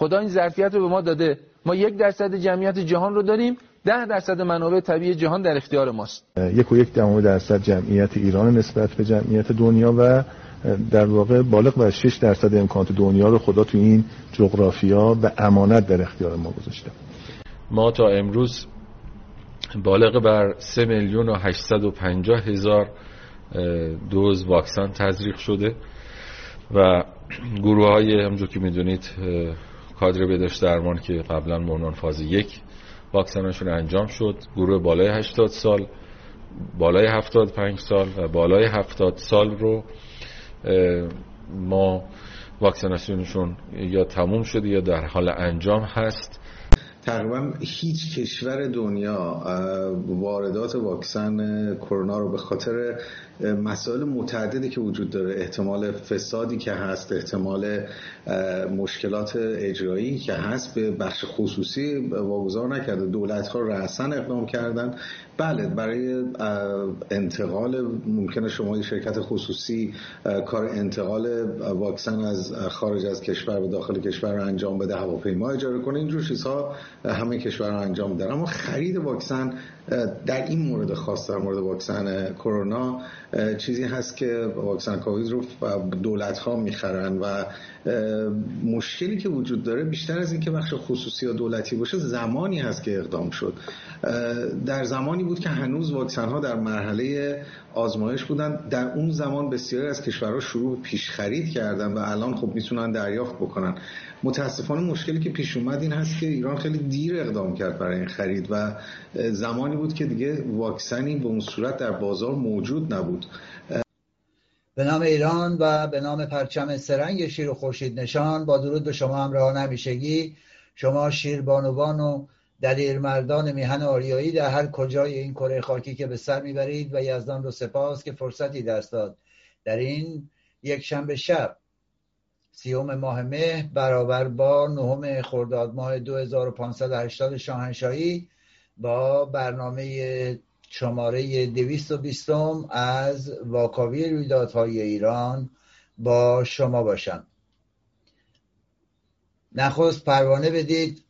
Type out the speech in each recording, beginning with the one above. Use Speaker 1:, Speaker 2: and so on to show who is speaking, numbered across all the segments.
Speaker 1: خدا این ظرفیت رو به ما داده. ما یک درصد جمعیت جهان رو داریم ده درصد منابع طبیعی جهان در اختیار ماست.
Speaker 2: یک و یک دهم درصد جمعیت ایران نسبت به جمعیت دنیا و در واقع بالغ بر 6 درصد امکانات دنیا رو خدا تو این جغرافیا به امانت در اختیار ما گذاشته.
Speaker 3: ما تا امروز بالغ بر 3 میلیون و 850 هزار دوز واکسن تزریق شده و گروه های همجور که می‌دونید کادر بداشت درمان که قبلا مونان فاز یک واکسنشون انجام شد. گروه بالای 80 سال بالای 75 سال و بالای 70 سال رو ما واکسیناسیونشون یا تموم شده یا در حال انجام هست.
Speaker 4: تقریبا هیچ کشور دنیا واردات واکسن کرونا رو به خاطر مسائل متعددی که وجود داره احتمال فسادی که هست احتمال مشکلات اجرایی که هست به بخش خصوصی واگذار نکرده. دولت ها رأسا اقدام کردن. بله برای انتقال ممکنه شما یه شرکت خصوصی کار انتقال واکسن از خارج از کشور به داخل کشور رو انجام بده هواپیما اجاره کنه اینجور چیزها همه کشور رو انجام دارن اما خرید واکسن در این مورد خاص در مورد واکسن کرونا چیزی هست که واکسن کووید رو دولت ها می‌خرن و مشکلی که وجود داره بیشتر از اینکه بخش خصوصی یا دولتی باشه زمانی هست که اقدام شد. در زمانی بود که هنوز واکسن ها در مرحله آزمایش بودن. در اون زمان بسیاری از کشورها شروع پیش خرید کردن و الان خب می‌تونن دریافت بکنن. متاسفانه مشکلی که پیش اومد این هست که ایران خیلی دیر اقدام کرد برای این خرید و زمانی بود که دیگه واکسنی به اون صورت در بازار موجود نبود.
Speaker 5: به نام ایران و به نام پرچم سرنگ شیر و خورشید نشان. با درود به شما همراه نمیشگی. شما شیربانوان و دلیر مردان میهن آریایی در هر کجای این کره خاکی که به سر می‌برید و یزدان رو سپاس که فرصتی دست داد. در این یک شنبه شب سیوم ماه مه برابر با نهم خرداد ماه 2580 شاهنشاهی با برنامه شماره دویست و بیستم از واکاوی رویدادهای ایران با شما باشم. نخست پروانه بدید.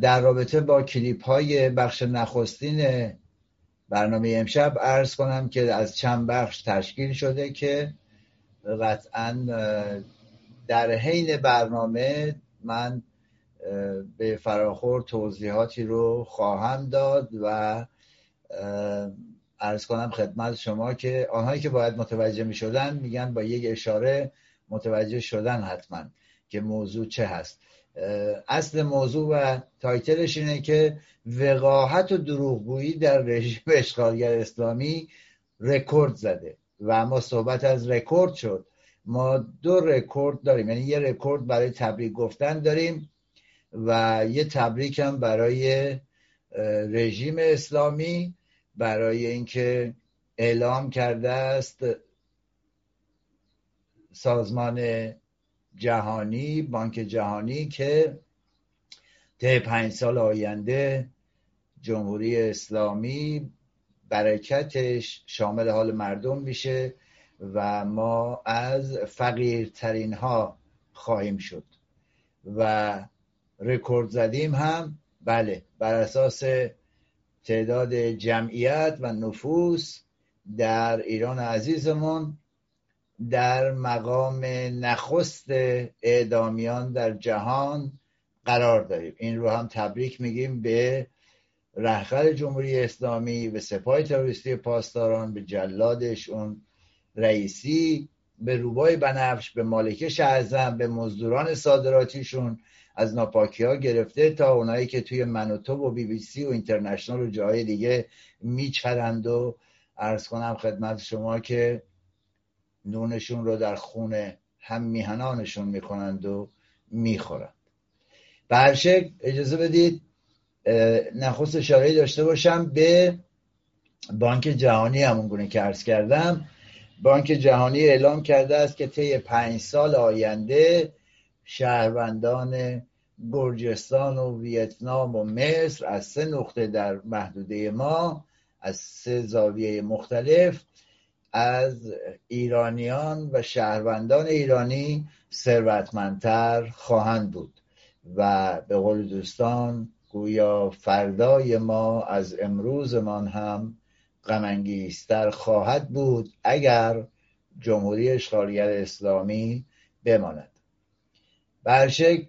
Speaker 5: در رابطه با کلیپ های بخش نخستین برنامه امشب ارز کنم که از چند بخش تشکیل شده که قطعا در حین برنامه من به فراخور توضیحاتی رو خواهم داد و ارز کنم خدمت شما که آنهایی که باید متوجه می شدن میگن با یک اشاره متوجه شدن حتما که موضوع چه هست. اصل موضوع و تایتلش اینه که وقاحت و دروغگویی در رژیم اشغالگر اسلامی رکورد زده و اما صحبت از رکورد شد. ما دو رکورد داریم یعنی یه رکورد برای تبریک گفتن داریم و یه تبریک هم برای رژیم اسلامی برای اینکه اعلام کرده است سازمان جهانی بانک جهانی که طی پنج سال آینده جمهوری اسلامی برکتش شامل حال مردم میشه و ما از فقیرترین ها خواهیم شد و رکورد زدیم هم بله بر اساس تعداد جمعیت و نفوس در ایران عزیزمون در مقام نخست اعدامیان در جهان قرار داریم. این رو هم تبریک میگیم به رهبر جمهوری اسلامی به سپاه تروریستی پاسداران به جلادش اون رئیسی به روبای بنفش به مالکش اعظم به مزدوران صادراتیشون از ناپاکی ها گرفته تا اونایی که توی منوتو و بی بی سی و اینترنشنال و جای دیگه میچرند و ارز کنم خدمت شما که نونشون رو در خونه هم میهنانشون می‌کنند و می‌خورند. به اجازه بدید نخست اشاره داشته باشم به بانک جهانی همون گونه که عرض کردم. بانک جهانی اعلام کرده است که طی پنج سال آینده شهروندان گرجستان و ویتنام و مصر از سه نقطه در محدوده ما از سه زاویه مختلف از ایرانیان و شهروندان ایرانی ثروتمندتر خواهند بود و به قول دوستان گویا فردای ما از امروزمان هم غمانگیزتر خواهد بود اگر جمهوری اشغالگر اسلامی بماند. برشک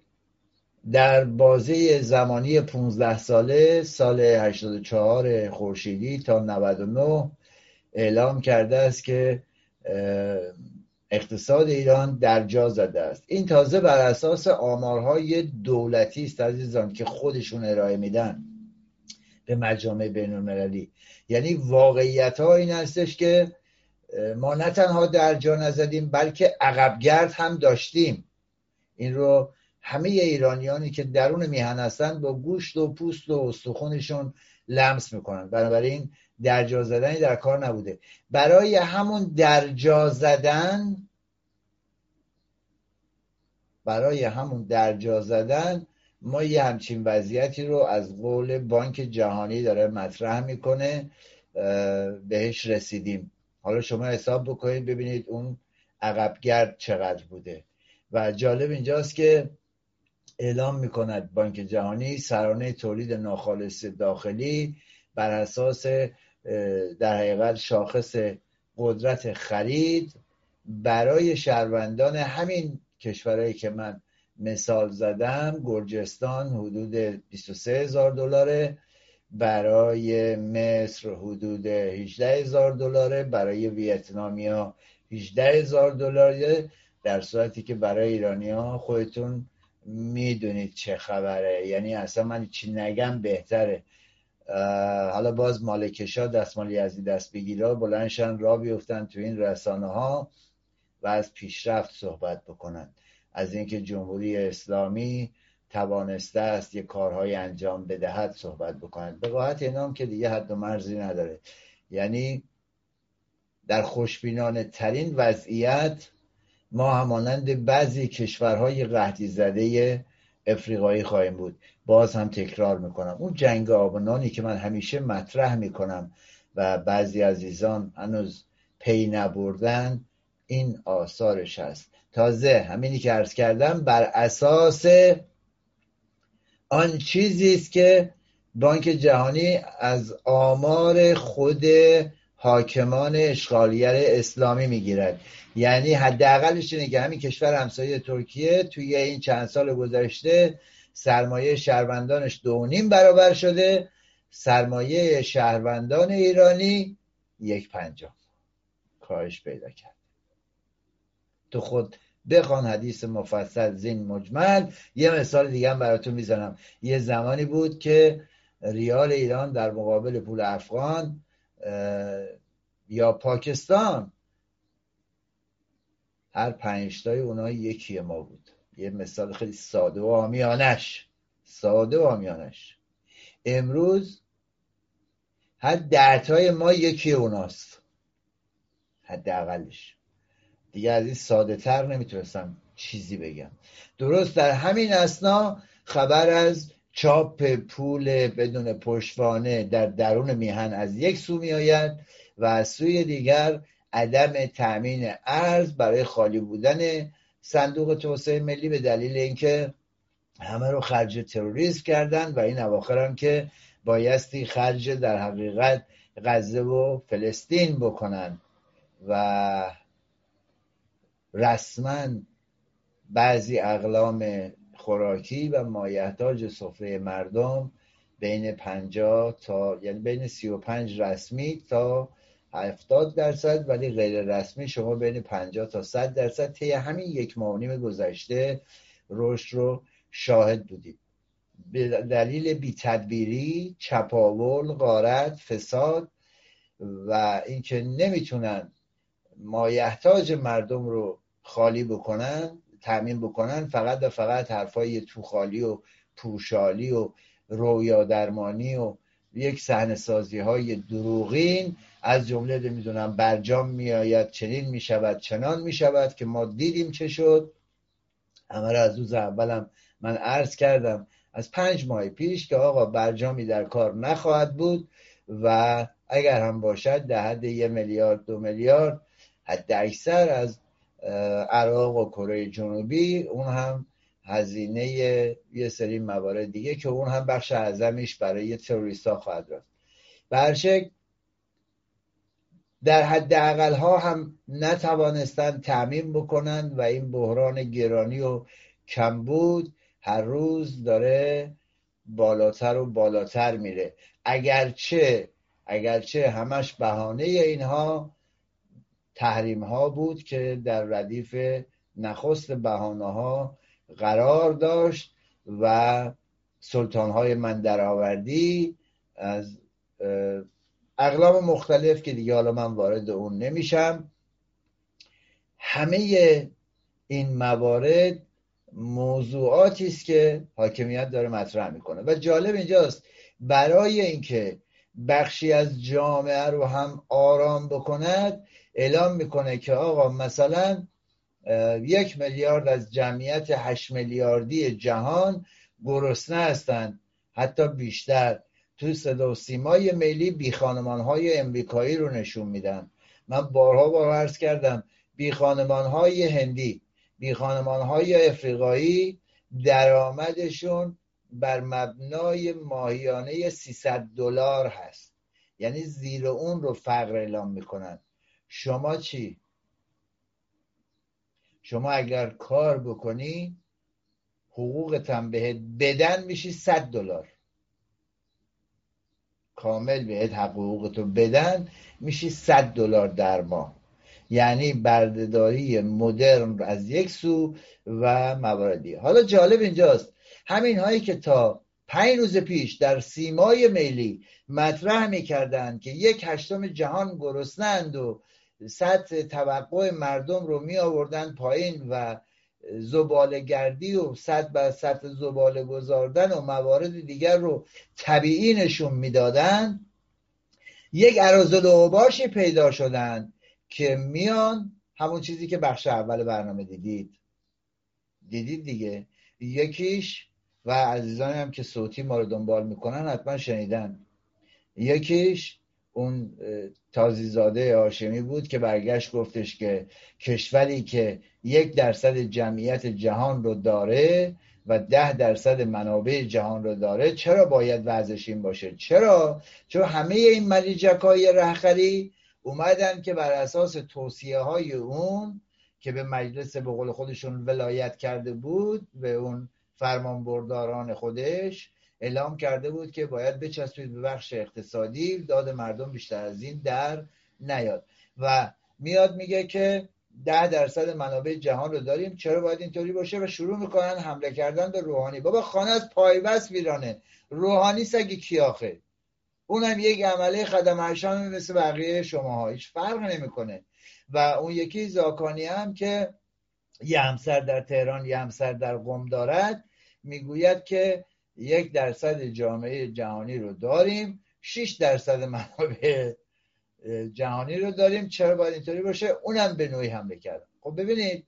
Speaker 5: در بازه زمانی 15 ساله سال 84 خورشیدی تا 99 اعلام کرده است که اقتصاد ایران در جا زده است. این تازه بر اساس آمارهای دولتی است عزیزان که خودشون ارائه میدن به مجامع بین المللی یعنی واقعیت ها این هستش که ما نه تنها در جا نزدیم بلکه عقبگرد هم داشتیم. این رو همه ایرانیانی که درون میهن هستند با گوشت و پوست و استخونشون لمس می‌کنن. بنابراین درجا زدنی در کار نبوده. برای همون درجا زدن برای همون درجا زدن ما یه همچین وضعیتی رو از قول بانک جهانی داره مطرح می‌کنه بهش رسیدیم. حالا شما حساب بکنید ببینید اون عقبگرد چقدر بوده. و جالب اینجاست که اعلام می‌کند بانک جهانی سرانه تولید ناخالص داخلی بر اساس در حقیقت شاخص قدرت خرید برای شهروندان همین کشورهایی که من مثال زدم گرجستان حدود 23 هزار دلاره برای مصر حدود 18 هزار دلاره برای ویتنامیا 18 هزار دلاره در صورتی که برای ایرانیا خودتون می‌دونید چه خبره. یعنی اصلا من چی نگم بهتره. حالا باز مالکشا دستمالی از دست بگیره بلندشن را بیفتن تو این رسانه ها و از پیشرفت صحبت بکنن. از اینکه جمهوری اسلامی توانسته است یه کارهای انجام بدهد صحبت بکنند قاعت اینام که دیگه حد و مرزی نداره. یعنی در خوشبینانه ترین وضعیت ما همانند بعضی کشورهای قهدی زده افریقایی خواهیم بود. باز هم تکرار می‌کنم. اون جنگ آبنانی که من همیشه مطرح می‌کنم و بعضی عزیزان هنوز پی نبردن این آثارش هست. تازه همینی که عرض کردم بر اساس آن چیزی است که بانک جهانی از آمار خود حاکمان اشغالگر اسلامی می‌گیرد. یعنی حداقلش اینه که همین کشور همسایه ترکیه توی این چند سال گذشته سرمایه شهروندانش دو نیم برابر شده. سرمایه شهروندان ایرانی یک پنجم کاهش پیدا کرد. تو خود بخوان حدیث مفصل زین مجمل. یه مثال دیگه هم براتون می‌زنم. یه زمانی بود که ریال ایران در مقابل پول افغان یا پاکستان هر پنجتای اونها یکی ما بود. یه مثال خیلی ساده و آمیانش. ساده و آمیانش. امروز هر درتای ما یکی اوناست. حداقلش. دیگه از این ساده تر نمی‌تونستم چیزی بگم. درست در همین اسنا خبر از چاپ پول بدون پشتوانه در درون میهن از یک سو میآید و از سوی دیگر عدم تأمین ارز برای خالی بودن صندوق توسعه ملی به دلیل اینکه همه رو خرج تروریسم کردن و این اواخر هم که بایستی خرج در حقیقت غزه و فلسطین بکنن و رسما بعضی اقلام خوراکی و مایحتاج سفره مردم بین 50 تا یعنی بین 35 رسمی تا 70 درصد ولی غیر رسمی شما بین 50 تا 100 درصد طی همین یک ماه نیم گذشته رشد رو شاهد بودیم به دلیل بی تدبیری چپاول غارت فساد و اینکه نمی‌تونن مایحتاج مردم رو خالی بکنن تأمین بکنن فقط و فقط حرفای توخالی و پوشالی و رویا درمانی و یک صحنه سازی های دروغین. از جمله نمی‌دونم برجام میآید چنین می‌شود چنان می‌شود که ما دیدیم چه شد. همه از روز اولم من عرض کردم از پنج ماه پیش که آقا برجامی در کار نخواهد بود و اگر هم باشد در حد یه میلیارد دو میلیارد حد اکثر از عراق و کره جنوبی اون هم هزینه یه سری موارد دیگه که اون هم بخش اعظمیش برای تروریست ها خواهد رفت. برشک در حد اقل ها هم نتوانستن تعمین بکنن و این بحران گرانی و کمبود هر روز داره بالاتر و بالاتر میره. اگرچه اگرچه همش بهانه اینها تحریم ها بود که در ردیف نخست بهانه ها قرار داشت و سلطان های من درآوردی از اقلام مختلف که دیگه حالا من وارد اون نمیشم. همه این موارد موضوعاتی است که حاکمیت داره مطرح می‌کنه. و جالب اینجاست برای اینکه بخشی از جامعه رو هم آرام بکند اعلام می‌کنه که آقا مثلا یک میلیارد از جمعیت هشت میلیاردی جهان گرسنه هستند حتی بیشتر. تو صدا و سیمای ملی بی خانمان های امریکایی رو نشون میدن. من بارها بار عرض کردم بی خانمان های هندی بی خانمان های افریقایی درآمدشون بر مبنای ماهیانه 300 دلار هست. یعنی زیر اون رو فقر اعلام می‌کنن. شما چی؟ شما اگر کار بکنی حقوقتم بهت بدن میشی 100 دلار. کامل بهت حق حقوقتو بدن میشی 100 دلار در ماه. یعنی بردهداری مدرن از یک سو و مواردی. حالا جالب اینجاست. همین هایی که تا پنج روز پیش در سیمای میلی مطرح می‌کردند که یک هشتم جهان گرسنند و سطح توقع مردم رو می آوردن پایین و زباله گردی و صد بر سطح زباله گذاردن و موارد دیگر رو طبیعی نشون می‌دادن. یک عرازل اوباشی پیدا شدن که میان همون چیزی که بخش اول برنامه دیدید. دیدید دیگه. یکیش و عزیزانی هم که صوتی ما رو دنبال می‌کنن حتما شنیدن. یکیش اون تازیزاده هاشمی بود که برگشت گفتش که کشوری که یک درصد جمعیت جهان رو داره و ده درصد منابع جهان رو داره چرا باید وضعش این باشه؟ چرا؟ چون همه این ملیجک های رهخری اومدن که بر اساس توصیه های اون که به مجلس به قول خودشون ولایت کرده بود به اون فرمان برداران خودش اعلام کرده بود که باید بچسبید به بخش اقتصادی داد مردم بیشتر از این در نیاد. و میاد میگه که ده درصد منابع جهان رو داریم چرا باید اینطوری باشه؟ و شروع می‌کنن حمله کردن به روحانی. بابا خانه از پایبست ویرانه. روحانی سگی کیاخه اونم یک عمله خدم ارشان مثل بقیه شما هیچ فرق نمی‌کنه. و اون یکی زاکانی هم که یه همسر در تهران یه همسر در قم دارد می‌گوید که یک درصد جامعه جهانی رو داریم 6 درصد منابع جهانی رو داریم. چرا باید اینطوری باشه؟ اونم به نوعی حمله کرد خب ببینید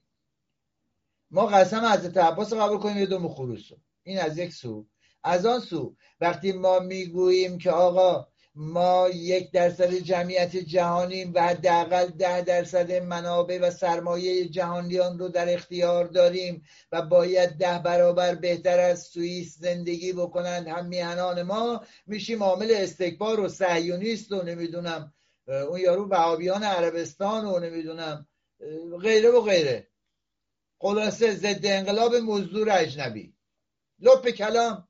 Speaker 5: ما قسم حضرت عباس قبول کنیم یه دوم خروس این از یک سو. از آن سو وقتی ما می‌گوییم که آقا ما یک درصد جمعیت جهانیم و حداقل ده درصد منابع و سرمایه جهانیان رو در اختیار داریم و باید ده برابر بهتر از سوئیس زندگی بکنند. هم میهنان ما میشیم عامل استکبار و صهیونیست و نمی‌دونم اون یارو وهابیان عربستان و نمی‌دونم غیره و غیره. خلاصه ضد انقلاب مزدور اجنبی. لپ کلام.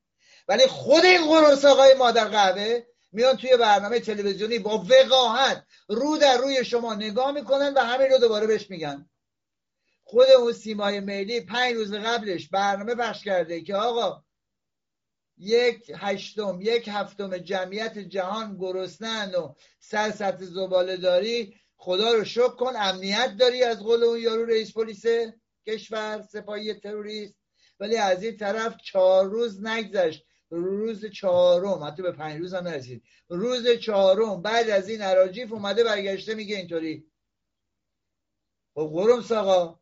Speaker 5: ولی خود این قرص آقای مادر قهوه میان توی برنامه تلویزیونی با وقاحت رو در روی شما نگاه می‌کنن و همین رو دوباره بهش میگن. خود اون سیمای میلی پنج روز قبلش برنامه پخش کرده که آقا یک هشتم یک هفتم جمعیت جهان گرسنن و سر سطح زباله داری خدا رو شکر کن امنیت داری از قول اون یارو رئیس پلیس کشور سپاهی تروریست. ولی از این طرف چهار روز نگذشت. روز چهارم حتی به پنج روز هم نرسید. روز چهارم بعد از این عراجیف اومده برگشته میگه اینطوری. خب قرم ساقا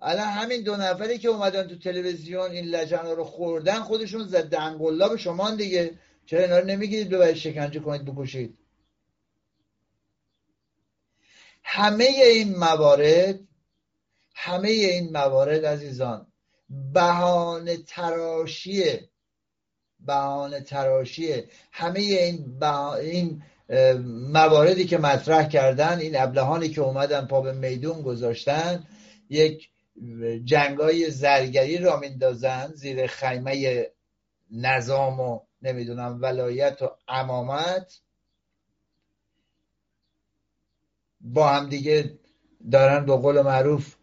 Speaker 5: الان همین دو نفری که اومدن تو تلویزیون این لجن رو خوردن خودشون زد انگلا به شما دیگه. چرا اینا رو نمی‌گیرید ببرید شکنجه کنید بکشید؟ همه این موارد همه این موارد عزیزان بهانه تراشیه بهانه تراشیه. همه این, این مواردی که مطرح کردن این ابلهانی که اومدن پا به میدون گذاشتن یک جنگای زرگری را میندازن زیر خیمه نظام و نمی‌دونم ولایت و امامت. با هم دیگه دارن به قول معروف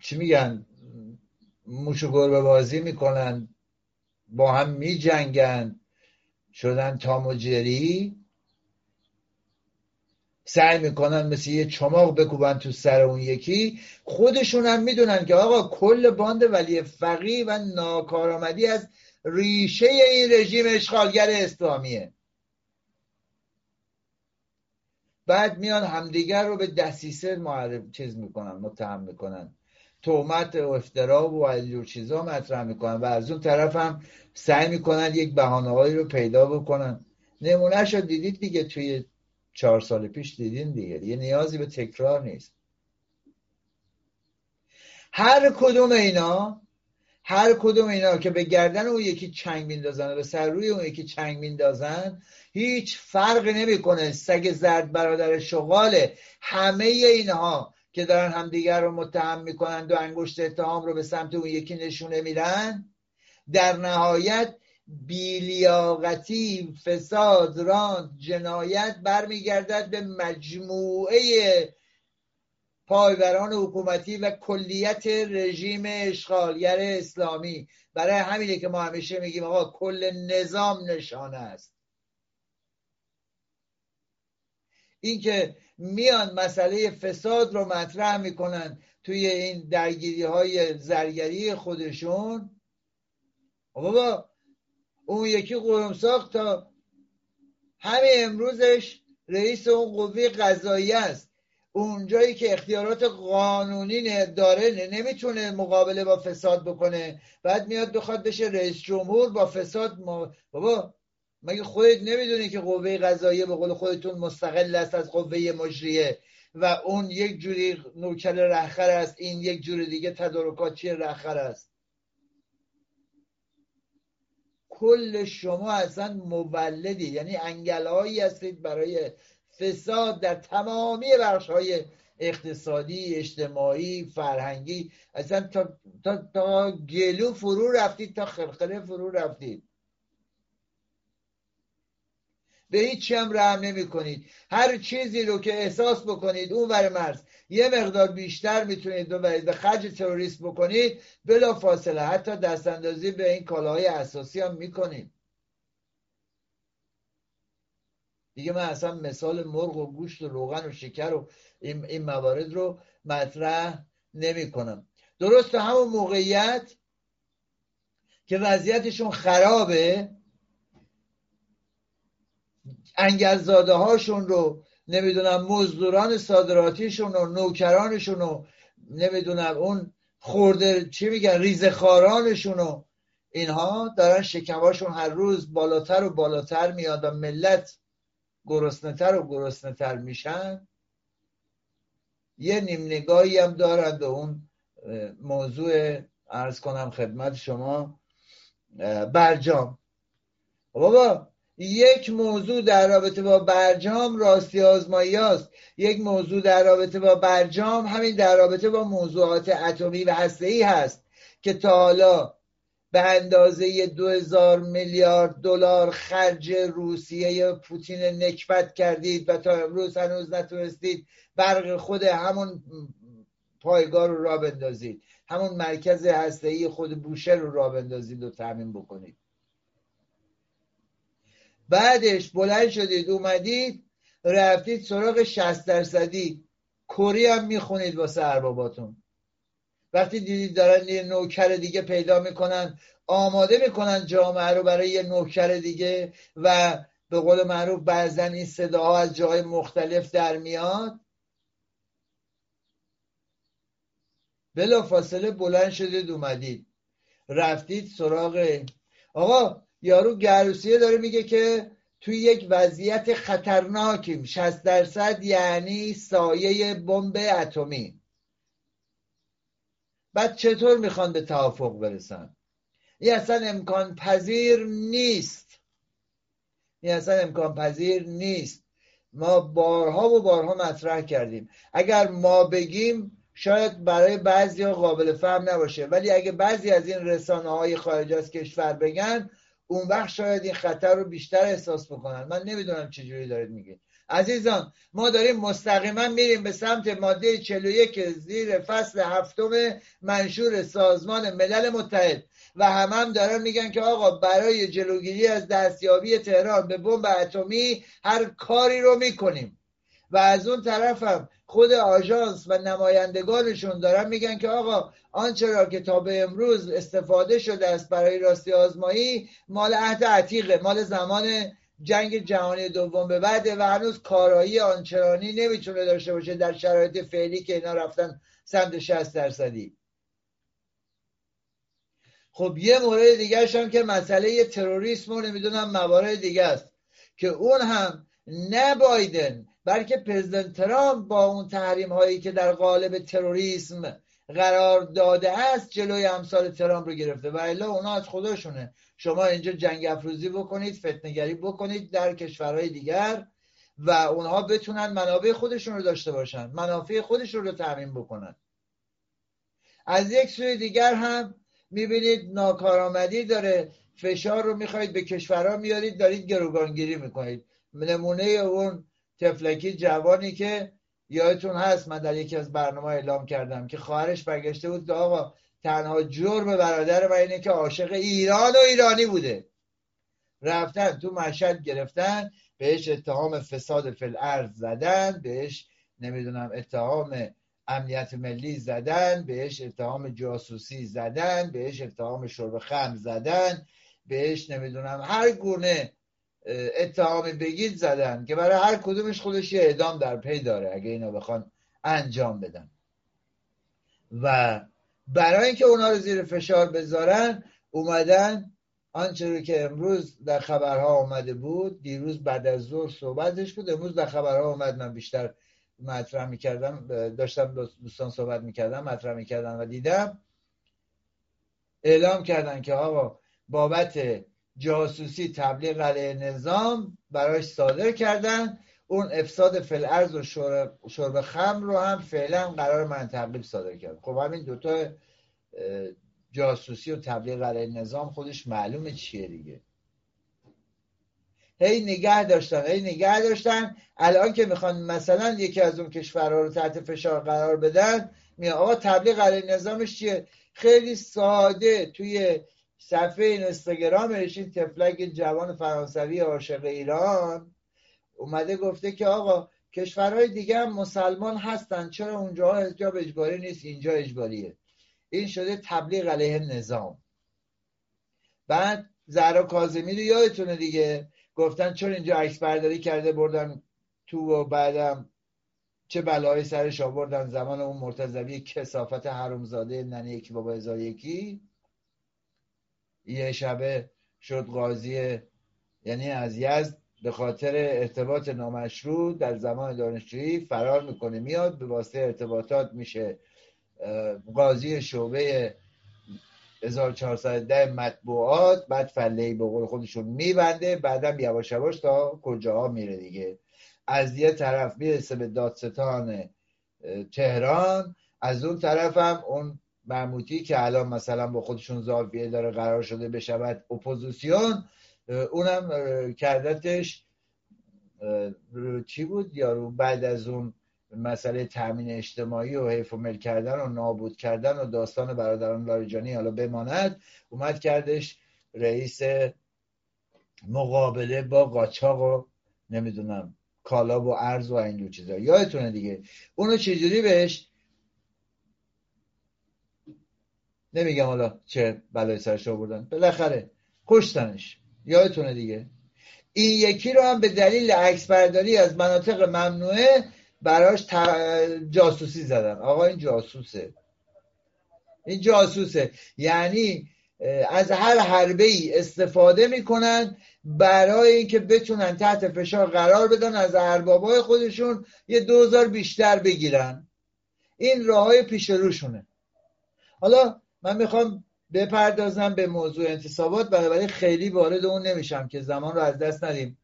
Speaker 5: چی میگن؟ موش و گربه بازی می‌کنن. با هم میجنگن شدن تام و جری. سعی می‌کنن مثل یه چماق بکوبن تو سر اون یکی. خودشون هم می‌دونن که آقا کل باند ولی فقی و ناکارآمدی از ریشه این رژیم اشغالگر اسلامیه. بعد میان همدیگر رو به دسیسه معرف چیز می‌کنن متهم می‌کنن. تهمت و افترا و اینجور چیزا مطرح می‌کنن و از اون طرف هم سعی می‌کنن یک بهانه‌هایی رو پیدا بکنن. نمونهش رو دیدید دیگه توی چهار سال پیش دیدین دیگه. یه نیازی به تکرار نیست. هر کدوم اینا هر کدوم اینا که به گردن اون یکی چنگ میندازن و به سر روی اون یکی چنگ میندازن هیچ فرق نمی‌کنه. سگ زرد برادر شغاله. همه اینها که دارن همدیگر رو متهم می‌کنند و انگشت اتهام رو به سمت اون یکی نشونه میرن در نهایت بیلیاقتی فساد راند جنایت برمیگردد به مجموعه پایبران حکومتی و کلیت رژیم اشغالگر اسلامی. برای همینه که ما همیشه میگیم آقا کل نظام نشانه است. اینکه میان مسئله فساد رو مطرح می‌کنن توی این درگیری های زرگری خودشون. بابا اون یکی قرمساق تا همه امروزش رئیس اون قوه قضایی است. اونجایی که اختیارات قانونی داره نمی‌تونه مقابله با فساد بکنه. بعد میاد بخواد بشه رئیس جمهور با فساد ما... بابا مگه خودت نمی‌دونی که قوه قضاییه به قول خودتون مستقل است از قوه مجریه و اون یک جوری نوکر رهخر است این یک جور دیگه تدارکاتی رهخر است؟ کل شما اصلا مولدی یعنی انگلهایی هستید برای فساد در تمامی بخش های اقتصادی اجتماعی فرهنگی اصلا تا, تا, تا گلو فرو رفتید تا خرخره فرو رفتید. به هیچ هم رحم نمی کنید هر چیزی رو که احساس بکنید اون ور مرز. یه مقدار بیشتر می‌تونید ببرید به خرج تروریست بکنید. بلا فاصله. حتی دست اندازی به این کالاهای اساسی هم می‌کنید. دیگه من اصلا مثال مرغ و گوشت و روغن و شکر و این, این موارد رو مطرح نمی کنم درست همون موقعیت که وضعیتشون خرابه. انگلزاده هاشون رو نمی‌دونم مزدوران صادراتیشون و نوکرانشون و نمی‌دونم اون خورده چی میگن ریزخارانشون و اینها دارن شکماشون هر روز بالاتر و بالاتر میاد و ملت گرسنهتر و گرسنهتر میشن. یه نیم نگاهی هم دارند و اون موضوع ارز کنم خدمت شما برجام. بابا یک موضوع در رابطه با برجام راستی آزمایی است یک موضوع در رابطه با برجام همین در رابطه با موضوعات اتمی و ای هست که تا حالا به اندازه دو هزار میلیارد دلار خرج روسیه پوتین نکبت کردید و تا امروز هنوز نتونستید برق خود همون پایگاه رو را بندازید. همون مرکز ای خود بوشهر رو را بندازید و تعمین بکنید. بعدش بلند شدید اومدید رفتید سراغ 60 درصدی. کری هم می‌خونید واسه ارباباتون. وقتی دیدید دارن یه نوکر دیگه پیدا می‌کنن آماده می‌کنن جامعه رو برای یه نوکر دیگه و به قول معروف بعضا این صداها از جای مختلف در میاد. بلا فاصله بلند شدید اومدید. رفتید سراغ. آقا یارو گروسیه داره میگه که توی یک وضعیت خطرناکیم. 60 درصد یعنی سایه بمب اتمی. بعد چطور می‌خوان به توافق برسن؟ این اصلا امکان پذیر نیست. این اصلا امکان پذیر نیست. ما بارها و بارها مطرح کردیم. اگر ما بگیم شاید برای بعضی قابل فهم نباشه. ولی اگه بعضی از این رسانه های خارج از کشور بگن اون وقت شاید این خطر رو بیشتر احساس بکنن. من نمی‌دونم چجوری دارید میگید عزیزان ما داریم مستقیما میریم به سمت ماده 41 زیر فصل هفتم منشور سازمان ملل متحد و هم هم دارن میگن که آقا برای جلوگیری از دستیابی تهران به بمب اتمی هر کاری رو می‌کنیم. و از اون طرف هم خود آژانس و نمایندگانشون دارن میگن که آقا آنچه را که تا به امروز استفاده شده است برای راستی آزمایی مال عهد عتیقه مال زمان جنگ جهانی دوم به بعده و هنوز کارایی آنچنانی نمی‌تونه داشته باشه در شرایط فعلی که اینا رفتن سمت 60 درصدی. خب یه مورد دیگه هم که مسئله تروریسم و نمی‌دونم موارد دیگه است که اون هم نه بایدن بلکه پرزیدنت ترامپ با اون تحریم هایی که در قالب تروریسم قرار داده است جلوی امثال ترامپ رو گرفته. و الا اونا از خودشونه. شما اینجا جنگ افروزی بکنید فتنگری بکنید در کشورهای دیگر و اونها بتونن منابع خودشون رو داشته باشن منافع خودشون رو تامین بکنن. از یک سوی دیگر هم می‌بینید ناکارآمدی داره. فشار رو می‌خواهید به کشورها میارید دارید گروگانگیری می‌کنید. نمونه اون تفلکی جوانی که یادتون هست من در یکی از برنامه اعلام کردم که خواهرش برگشته بود که آقا تنها جرم برادر و اینه که عاشق ایران و ایرانی بوده. رفتن تو مشهد گرفتن بهش اتهام فساد فل ارز زدن بهش نمی‌دونم اتهام امنیت ملی زدن بهش اتهام جاسوسی زدن بهش اتهام شرب خم زدن بهش نمی‌دونم هر گونه اتهامی بگید زدن که برای هر کدومش خودش یه اعدام در پی داره اگه اینا بخوان انجام بدن. و برای اینکه اونا رو زیر فشار بذارن اومدن آنچه رو که امروز در خبرها آمده بود دیروز بعد از ظهر صحبتش بود امروز در خبرها آمد من بیشتر مطرح می‌کردم داشتم دوستان صحبت می‌کردم مطرح می‌کردم و دیدم اعلام کردن که آقا بابت جاسوسی تبلیغ علیه نظام براش صادر کردن. اون افساد فلعرض و شرب خم رو هم فعلا قرار من تبلیغ صادر کرد خب همین دوتا جاسوسی و تبلیغ علیه نظام خودش معلومه چیه دیگه. هی نگه داشتن هی نگه داشتن. الان که می‌خوان مثلا یکی از اون کشورها رو تحت فشار قرار بدن میگه آقا تبلیغ علیه نظامش چیه؟ خیلی ساده توی صفحه این اینستاگرامش این تفلک جوان فرانسوی عاشق ایران اومده گفته که آقا کشورهای دیگه هم مسلمان هستن چرا اونجا حجاب اجباری نیست اینجا اجباریه. این شده تبلیغ علیه نظام. بعد زهرا کاظمی رو یادتونه دیگه؟ گفتن چون اینجا عکس برداری کرده بردن تو و بعدم چه بلایی سرش آوردن؟ زمان اون مرتضوی کسافت حرومزاده ننه یکی بابا هزار یکی. یه شبه شد قاضی یعنی از یزد به خاطر ارتباط نامشروع در زمان دانشجویی فرار می‌کنه میاد به واسطه ارتباطات میشه. قاضی شعبه 1410 مطبوعات بعد فله به قول خودشون میبنده بعدم یواش یواش تا کجاها میره دیگه. از یه طرف می‌رسه به دادستان تهران از اون طرف هم اون مرموتی که الان مثلا با خودشون زاویه داره قرار شده بشود اپوزیسیون اونم کردتش چی بود؟ یارو بعد از اون مسئله تامین اجتماعی و حیف و مل کردن و نابود کردن و داستان برادران لاریجانی حالا بماند اومد کردش رئیس مقابله با قاچاق و نمی‌دونم کالا و ارز و اینجور چیزا. یادتونه دیگه. اونو چجوری بهش نمیگم حالا چه بلای سرش آوردن. بالاخره کشتنش. یادتونه دیگه. این یکی رو هم به دلیل عکس برداری از مناطق ممنوعه براش جاسوسی زدن. آقا این جاسوسه. این جاسوسه. یعنی از هر حربه ای استفاده می‌کنن برای اینکه بتونن تحت فشار قرار بدن از اربابای خودشون یه دوزار بیشتر بگیرن. این راه های پیش روشونه. حالا من می‌خوام بپردازم به موضوع انتصابات بنابراین خیلی وارد اون نمیشم که زمان رو از دست ندیم.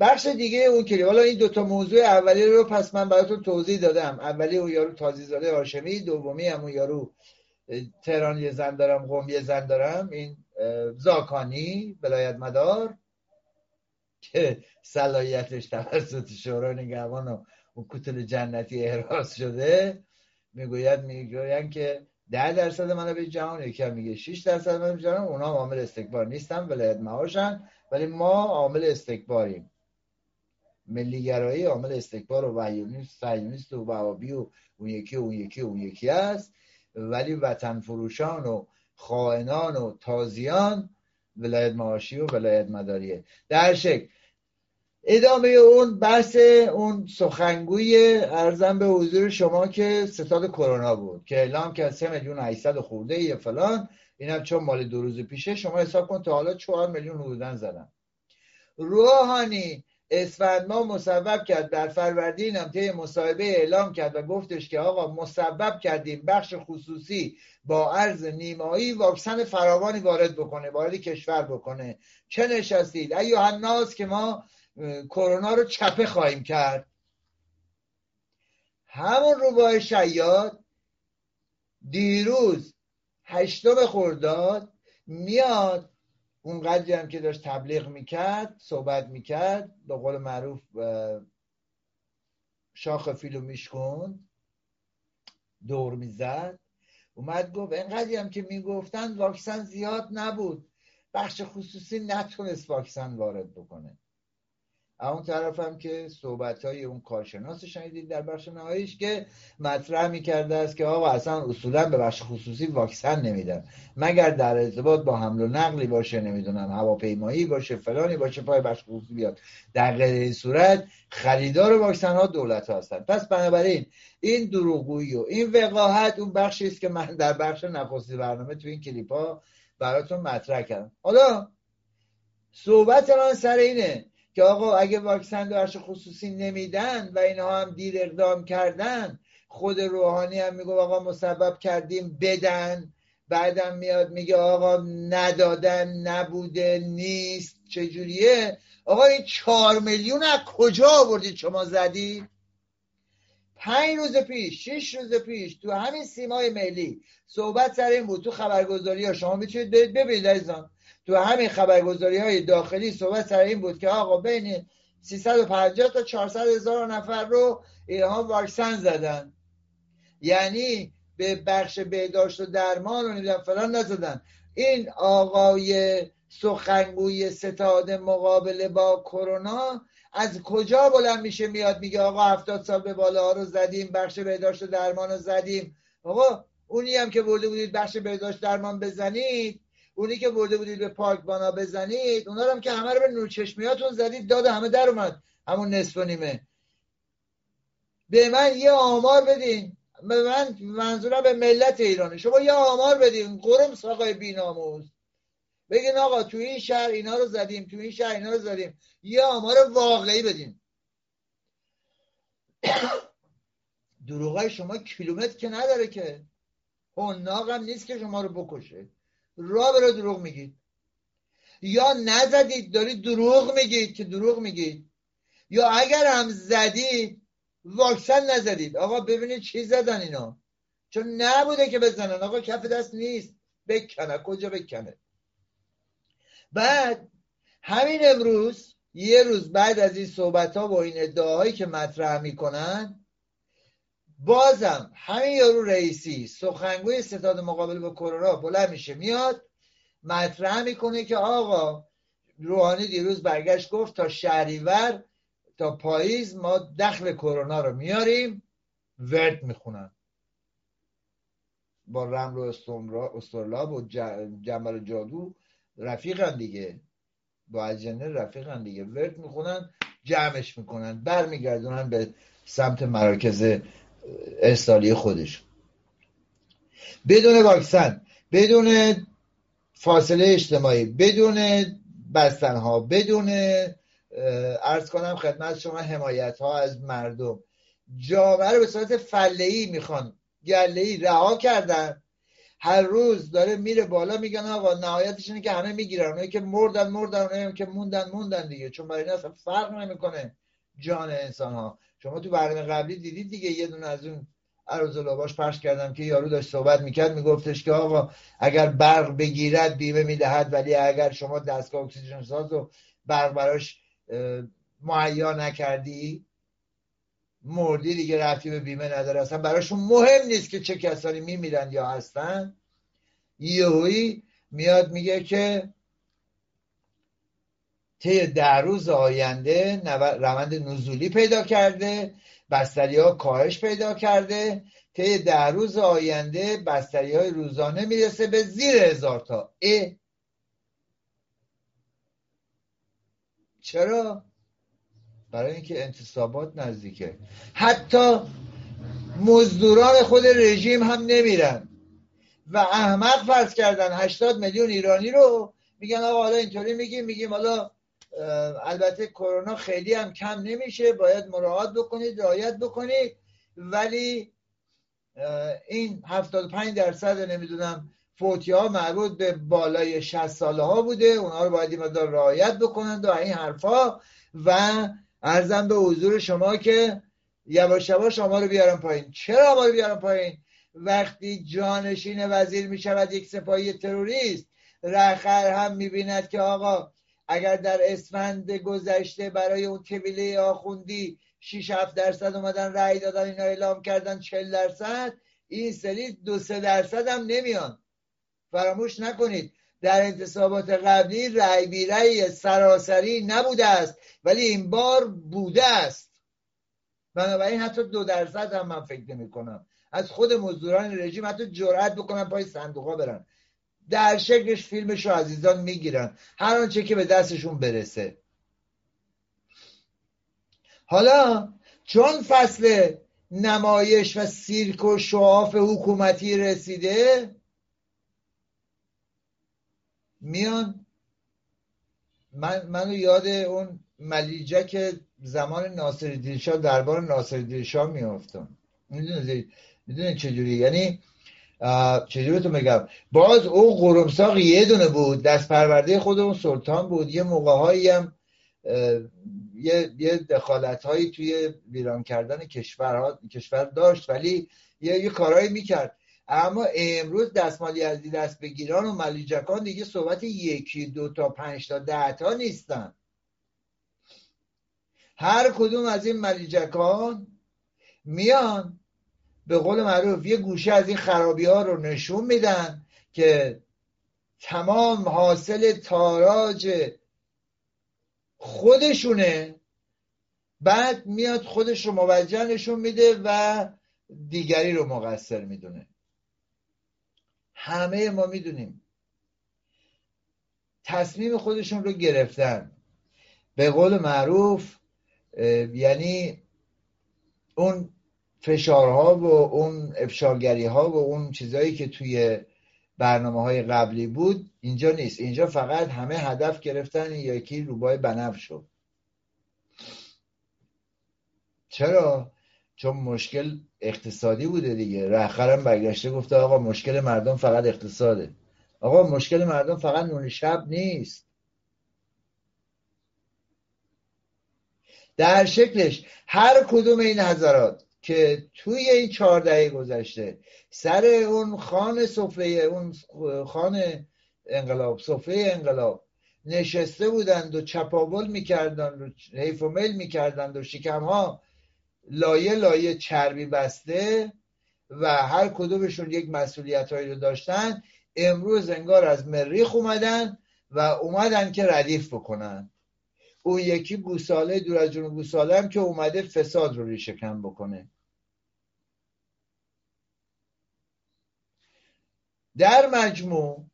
Speaker 5: بخش دیگه اون کلی حالا این دوتا موضوع اولی رو پس من براتون توضیح دادم. اولی اون یارو تازیزاده هاشمی دومی هم اون یارو تهران یه زن دارم قوم یه زن دارم. این زاکانی ولایت مدار که صلاحیتش توسط شورای نگهبان و اون کتل جنتی احراز شده. می‌گوید می‌گوین که ده درصد منو به جهان یکی میگه 6 درصد منو به جهان اونا عامل استکبار نیستن ولایت معاشن ولی ما عامل استکباریم. ملیگرایی عامل استکبار و وحیونیست و وهابی و اون یکی اون یکی اون یکی است. ولی وطن فروشان و خائنان و تازیان ولایت معاشی و ولایت مداریه. در شکل ادامه اون بحث اون سخنگوی ارزم به حضور شما که ستاد کرونا بود که اعلام کرد سه میلیون 800 خورده یه فلان اینم چون مال دو روز پیشه شما حساب کن تا حالا 4 میلیون حدودن زدن. روحانی اسفند ما مصوب کرد در فروردین هم طی مصاحبه اعلام کرد و گفتش که آقا مصوب کردیم بخش خصوصی با ارز نیمایی واکسن فراوانی وارد بکنه وارد کشور بکنه. چه نشستید؟ ایو الناس که ما کرونا رو چپه خواهیم کرد. همون روباه شیاد دیروز هشتم خورداد میاد اون قدری هم که داشت تبلیغ می‌کرد صحبت می‌کرد به قول معروف شاخ فیلو میشکن دور می‌زد. اومد گفت اینقدری هم که می‌گفتن واکسن زیاد نبود. بخش خصوصی نتونست واکسن وارد بکنه. اون طرف هم که صحبت های اون کارشناس شنیدید در بخش نهاییش که مطرح می‌کرده است که آقا اصلا اصولا به بخش خصوصی واکسن نمیدن. مگر در ارتباط با حمل و نقلی باشه نمی‌دونم هواپیمایی باشه فلانی باشه پای بخش خصوصی بیاد. در غیر این صورت خریدار واکسن ها دولت ها هستن. پس بنابراین این دروغگویی و این وقاحت اون بخشی است که من در بخش نخستی برنامه تو این کلیپ ها براتون مطرح کردم. حالا صحبت من سر اینه. که آقا اگه واکسن بخش خصوصی نمیدن و اینها هم دیر اقدام کردن خود روحانی هم میگه آقا مسبب کردیم بدن. بعدم میاد میگه آقا ندادن نبوده نیست چجوریه؟ آقا این چهار میلیون از کجا آوردید شما زدید؟ پنج روز پیش شش روز پیش تو همین سیمای ملی صحبت سر این بود تو خبرگزاری ها. شما می‌تونید ببینید عزیزان. تو همین خبرگزاری های داخلی صحبت سر این بود که آقا بین 350 تا 400 هزار نفر رو اینها واکسن زدن. یعنی به بخش بهداشت و درمان و نمی‌دونم فلان نزدن. این آقای سخنگوی ستاد مقابله با کرونا از کجا بلند میشه میاد میگه آقا هفتاد سال به بالا ها رو زدیم بخش بهداشت و درمان رو زدیم. آقا اونی هم که برده بودید بخش بهداشت درمان بزنید. اونی که برده بودید به پارک بانا بزنید اونا هم که همه رو به نورچشمیاتون زدید داد همه در اومد. همون نصف و نیمه. به من یه آمار بدین. به من منظورم به ملت ایرانه. شما یه آمار بدین. قرم ساقای بیناموز. بگین آقا تو این شهر اینا رو زدیم تو این شهر اینا رو زدیم. یه آمار واقعی بدین. دروغای شما کیلومتر که نداره که. هنناق هم نیست که شما رو بکشه. را برای دروغ میگید. یا نزدید دارید دروغ میگید که دروغ میگید. یا اگر هم زدید واکسن نزدید. آقا ببینید چی زدن اینا. چون نبوده که بزنن. آقا کف دست نیست. بکنه. کجا بکنه؟ بعد همین امروز یه روز بعد از این صحبت ها با این ادعاهایی که مطرح می‌کنن بازم همین یارو رئیسی سخنگوی ستاد مقابل با کرونا بلند میشه میاد مطرح می‌کنه که آقا روحانی دیروز برگشت گفت تا شهریور تا پاییز ما دخل کرونا رو میاریم ورد می‌خونن. با رمل و استرلاب و جنبل جادو رفیقن دیگه. با اجنه رفیقن دیگه. ورد می‌خونن جمعش می‌کنن برمیگردونن به سمت مراکز ارسالی خودش. بدون واکسن بدون فاصله اجتماعی بدون بستن ها بدون ارز کنم خدمت شما حمایت ها از مردم. جامعه رو به صورت فله ای می‌خوان گله ای رها کردن. هر روز داره میره بالا میگن آقا نهایتش اینه که همه می‌گیرن. اونایی که مردن مردن اونایی که موندن موندن دیگه. چون برای اصلا فرق نمی‌کنه جان انسان ها شما تو برنامه قبلی دیدید دیگه یه دونه از اون عروض باش پخش کردم که یارو داشت صحبت می‌کرد میگفتش که آقا اگر برق بگیرد بیمه می‌دهد ولی اگر شما دستگاه اکسیژن ساز و برق براش مهیا نکردی مردی دیگه رفتی به بیمه نداره. اصلا براشون مهم نیست که چه کسانی میمیرن یا هستن. یهویی میاد میگه که طی ده روز آینده روند نزولی پیدا کرده بستری ها کاهش پیدا کرده. طی ده روز آینده بستری های روزانه می‌رسه به زیر هزار تا. ا چرا؟ برای اینکه انتصابات نزدیکه. حتی مزدوران خود رژیم هم نمیرن. و احمق فرض کردن 80 میلیون ایرانی رو. میگن آقا حالا اینطوری میگیم میگیم حالا البته کرونا خیلی هم کم نمیشه باید مراعات بکنید رعایت بکنید. ولی این 75 درصد نمی‌دونم فوتی ها مربوط به بالای 60 ساله ها بوده. اونها رو باید این رعایت بکنند و این حرفا و ارزم به حضور شما که یواش یواش شما رو بیارم پایین. چرا ما رو بیارم پایین؟ وقتی جانشین وزیر می شود یک سپاهی تروریست رخر هم می‌بیند که آقا اگر در اسفند گذشته برای اون طویله آخوندی 6 7 درصد اومدن رأی دادن اینا اعلام کردن 40 درصد این سری دو سه درصد هم نمیان. فراموش نکنید. در انتصابات قبلی رأی بی رأی سراسری نبوده است ولی این بار بوده است. بنابراین حتی دو درصد هم من فکر نمی کنم. از خود مزدوران رژیم حتی جرأت بکنن پای صندوق ها برن. در شکلش فیلمش رو عزیزان می‌گیرن. هر آنچه که به دستشون برسه. حالا چون فصل نمایش و سیرک و شعاف حکومتی رسیده میان من منو یاد اون ملیجک زمان ناصر دیرشا دربار ناصر دیرشا میافتم. می‌دونید می‌دونید چجوری؟ یعنی چجوری تو میگم باز او قرمساق یه دونه بود دست پرورده خود اون سلطان بود. یه موقع هم یه, یه دخالت هایی توی ویران کردن کشور, کشور داشت ولی یه, یه کارهایی می‌کرد. اما امروز دستمالی از دست بگیران و ملیجکان دیگه صحبت یکی دو تا پنج تا ده تا نیستن. هر کدوم از این ملیجکان میان به قول معروف یه گوشه از این خرابی ها رو نشون میدن که تمام حاصل تاراج خودشونه. بعد میاد خودش رو موجه نشون میده و دیگری رو مقصر می‌دونه. همه ما می‌دونیم تصمیم خودشون رو گرفتن. به قول معروف یعنی اون فشارها و اون افشاگری ها و اون چیزهایی که توی برنامه های قبلی بود اینجا نیست. اینجا فقط همه هدف گرفتن یکی روبای بنف شد. چرا؟ چون مشکل اقتصادی بوده دیگه. رخرم برگشته گفته آقا مشکل مردم فقط اقتصاده. آقا مشکل مردم فقط نون شب نیست. در شکلش هر کدوم این حضرات که توی این چهار دهه گذشته سر اون خان سفره اون خان انقلاب سفره انقلاب نشسته بودند و چپاول می‌کردند و حیف و مل می‌کردند و شکم ها لایه لایه چربی بسته و هر کدومشون یک مسئولیت هایی رو داشتن. امروز انگار از مریخ اومدن و اومدن که ردیف بکنن. اون یکی گوساله دور از جون گوساله هم که اومده فساد رو ریشه کم بکنه. در مجموع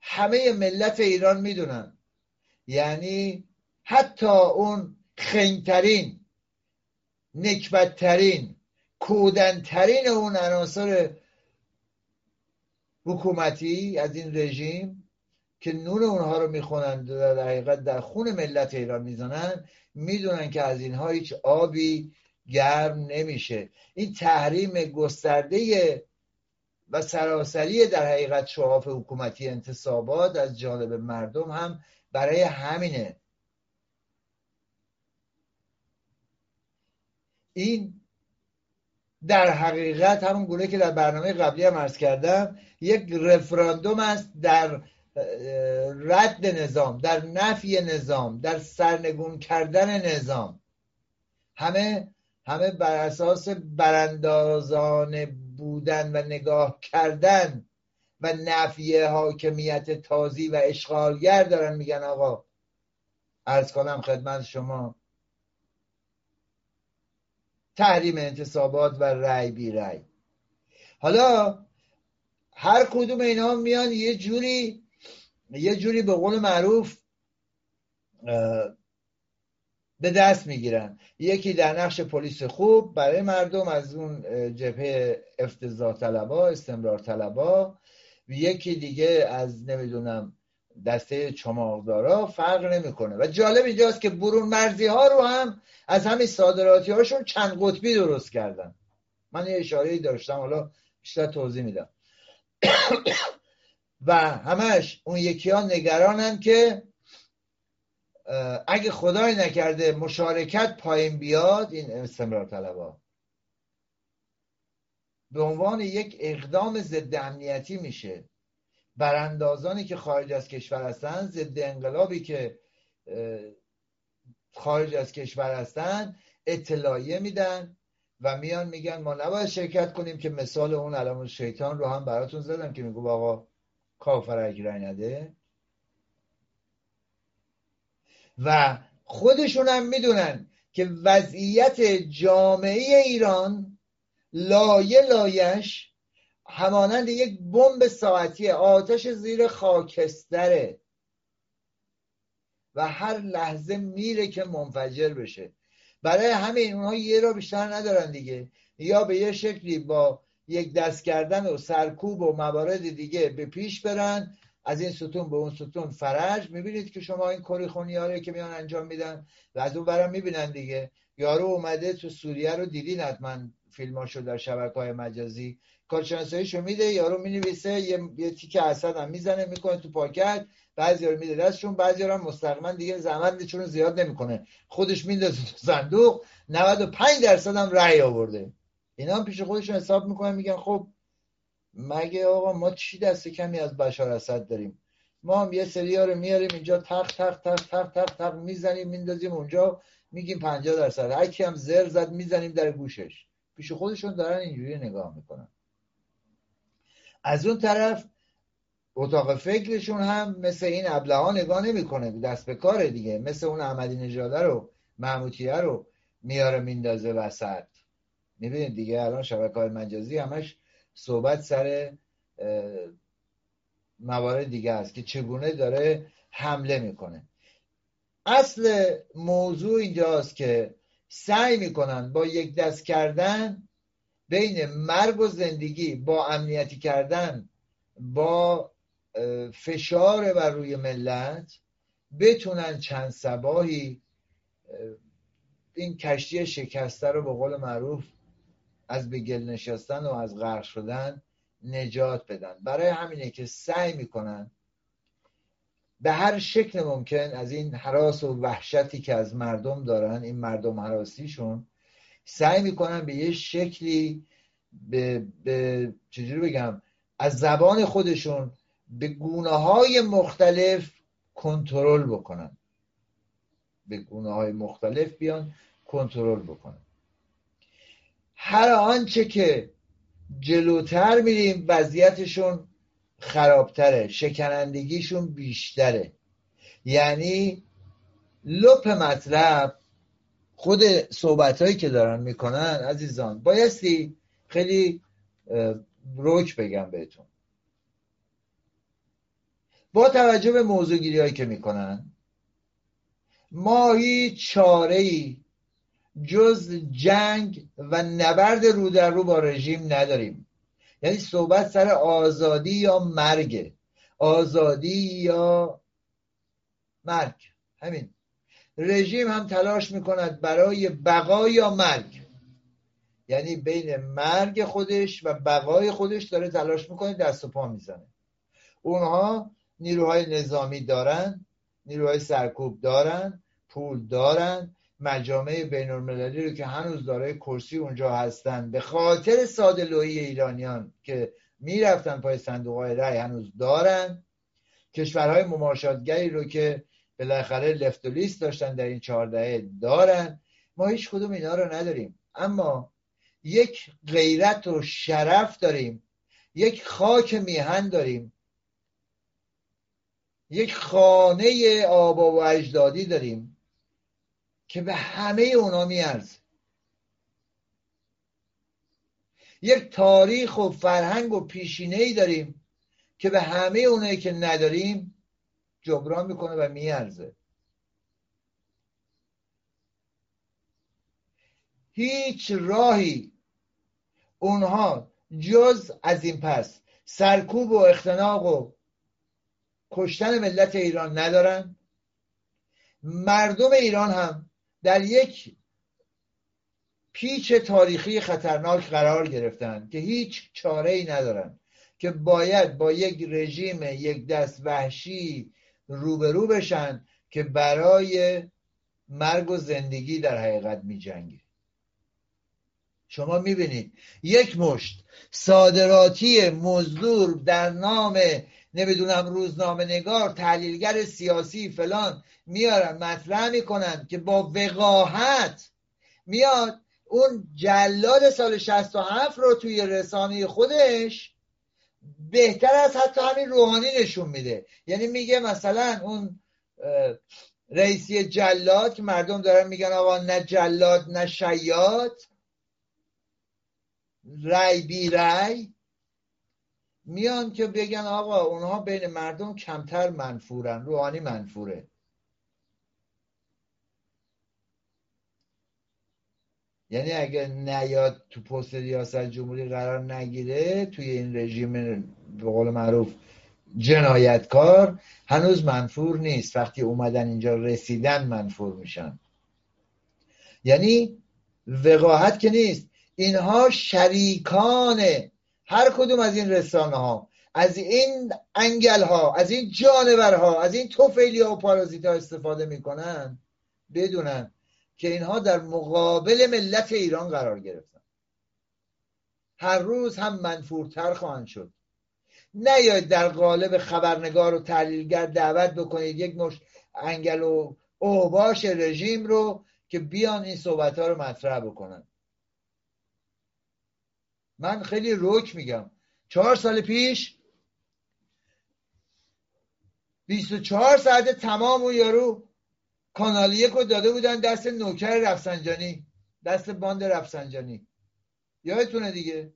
Speaker 5: همه ملت ایران می‌دونن. یعنی حتی اون خنگترین نکبتترین کودنترین اون عناصر حکومتی از این رژیم که نور اونها رو می‌خونن در حقیقت در خون ملت ایران می‌زنن می‌دونن که از اینها هیچ آبی گرم نمیشه. این تحریم گسترده و سراسری در حقیقت شعاف حکومتی انتصابات از جانب مردم هم برای همینه. این در حقیقت همون گونه که در برنامه قبلی هم ارز کردم یک رفراندوم است در رد نظام در نفی نظام در سرنگون کردن نظام. همه همه بر اساس براندازان بودن و نگاه کردن و نفی حاکمیت تازی و اشغالگر دارن میگن آقا. ارز کنم خدمت شما. تحریم انتصابات و رأی بی رأی. حالا هر کدوم اینا میان یه جوری یه جوری به قول معروف به دست می‌گیرن. یکی در نقش پلیس خوب برای مردم از اون جبهه افتضاح طلبا استمرار طلبا. یکی دیگه از نمی‌دونم دسته چماغدارا فرق نمی‌کنه. و جالب اینجاست که برون مرزی ها رو هم از همین صادراتی هاشون چند قطبی درست کردن. من یه اشاره داشتم حالا بیشتر توضیح میدم. و همش اون یکی ها نگرانن که اگه خدای نکرده مشارکت پایین بیاد این استمرار طلبا. به عنوان یک اقدام ضد امنیتی میشه. براندازانی که خارج از کشور هستن ضد انقلابی که خارج از کشور هستن اطلاعیه میدن و میان میگن ما نباید شرکت کنیم که مثال اون علم شیطان رو هم براتون زدم که میگو آقا کافر اگه رای نده. و خودشون هم می‌دونن که وضعیت جامعه ایران لایه لایش همانند یک بمب ساعتی آتش زیر خاکستره. و هر لحظه میره که منفجر بشه. برای همین اونها یه را بیشتر ندارن دیگه. یا به یه شکلی با یک دست کردن و سرکوب و موارد دیگه به پیش برن از این ستون به اون ستون فرج می‌بینید که شما این کاری خونیاره که میان انجام میدن و از اون برم می‌بینن دیگه. یارو اومده تو سوریه رو دیدین حتما فیلماشو در شبکه های مجازی؟ کارشناساییشو میده یارو می‌نویسه یه, یه تیک اسد هم می‌زنه می‌کنه تو پاکت بعضی رو میده دستشون بعضی هم مستقیما دیگه زحمت چون زیاد نمی‌کنه. خودش میندازه تو صندوق 95 درصد هم رأی آورده. اینا هم پیش خودشون حساب می‌کنن میگن خب مگه آقا ما چی دست کمی از بشار اسد داریم؟ ما هم یه سری رو میاریم اینجا تق تق تق تق تق تق می‌زنیم میندازیم اونجا میگیم 50 درصد. هر کی هم زر زد می‌زنیم در گوشش. پیش خودشون دارن اینجوری نگاه می‌کنن. از اون طرف اتاق فکرشون هم مثل این ابلهان نگاه نمی‌کنه. دست به کاره دیگه. مثل اون احمدی نژاده رو محمودیه رو میاره میندازه وسط. می‌بینید دیگه الان شبکه های مجازی همش صحبت سر موارد دیگه است که چگونه داره حمله می‌کنه. اصل موضوع اینجاست که سعی می‌کنن با یک دست کردن بین مرگ و زندگی با امنیتی کردن با فشار بر روی ملت بتونن چند سباهی این کشتی شکسته رو به قول معروف از به گل نشستن و از غرق شدن نجات بدن. برای همینه که سعی می‌کنن. به هر شکل ممکن از این حراس و وحشتی که از مردم دارن این مردم حراسیشون سعی می‌کنن به یه شکلی به, به چجوری بگم از زبان خودشون به گونه های مختلف کنترل بکنن. به گونه های مختلف بیان کنترل بکنن. هر آنچه که جلوتر میریم وضعیتشون خرابتره شکنندگیشون بیشتره. یعنی لپ مطلب خود صحبت هایی که دارن می‌کنن عزیزان بایستی خیلی روک بگم بهتون. با توجه به موضوع گیری هایی که می‌کنن ما هیچ چاره ای جز جنگ و نبرد رو در رو با رژیم نداریم. یعنی صحبت سر آزادی یا مرگ. آزادی یا مرگ. همین. رژیم هم تلاش می‌کند برای بقا یا مرگ. یعنی بین مرگ خودش و بقای خودش داره تلاش می‌کنه دست و پا می‌زنه. اونها نیروهای نظامی دارن نیروهای سرکوب دارن پول دارن مجامع بین المللی رو که هنوز داره کرسی اونجا هستن. به خاطر ساده ایرانیان که می‌رفتن پای صندوق های رای هنوز دارن. کشورهای مماشاتگری رو که بالاخره لفت و لیست داشتن در این چهارده دارن. ما هیچ کدوم اینا رو نداریم. اما یک غیرت و شرف داریم. یک خاک میهن داریم. یک خانه آبا و اجدادی داریم. که به همه اونا میارزه. یک تاریخ و فرهنگ و پیشینه ای داریم که به همه اونایی که نداریم جبران می‌کنه و میارزه. هیچ راهی اونها جز از این پس سرکوب و اختناق و کشتن ملت ایران ندارن. مردم ایران هم در یک پیچ تاریخی خطرناک قرار گرفتن که هیچ چاره ای ندارن که باید با یک رژیم یک دست وحشی روبرو بشن که برای مرگ و زندگی در حقیقت می جنگی. شما می‌بینید یک مشت صادراتی مزدور در نام نمی‌دونم روزنامه نگار تحلیلگر سیاسی فلان. میارن مطرح می‌کنن که با وقاحت میاد. اون جلاد سال 67 رو توی رسانه خودش بهتر از حتی همین روحانی نشون میده. یعنی میگه مثلا اون رئیسی جلاد که مردم دارن میگن آقا نه جلاد نه شیاد. رای بی رای میان که بگن آقا اونها بین مردم کمتر منفورن روحانی منفوره. یعنی اگر نیاد تو پست ریاست جمهوری قرار نگیره توی این رژیم به قول معروف جنایتکار هنوز منفور نیست. وقتی اومدن اینجا رسیدن منفور میشن. یعنی وقاحت که نیست. اینها شریکان هر کدوم از این رسانه ها از این انگل ها از این جانور ها از این توفیلی ها و پارازیت ها استفاده می‌کنن بدونن که اینها در مقابل ملت ایران قرار گرفتن. هر روز هم منفورتر خواهند شد. نیاید در قالب خبرنگار و تحلیلگر دعوت بکنید یک مش انگل و اوباش رژیم رو که بیان این صحبت ها رو مطرح بکنن. من خیلی روک میگم. چهار سال پیش 24 ساعت تمام و یارو کانال یک رو داده بودن دست نوکر رفسنجانی دست باند رفسنجانی. یادتونه دیگه؟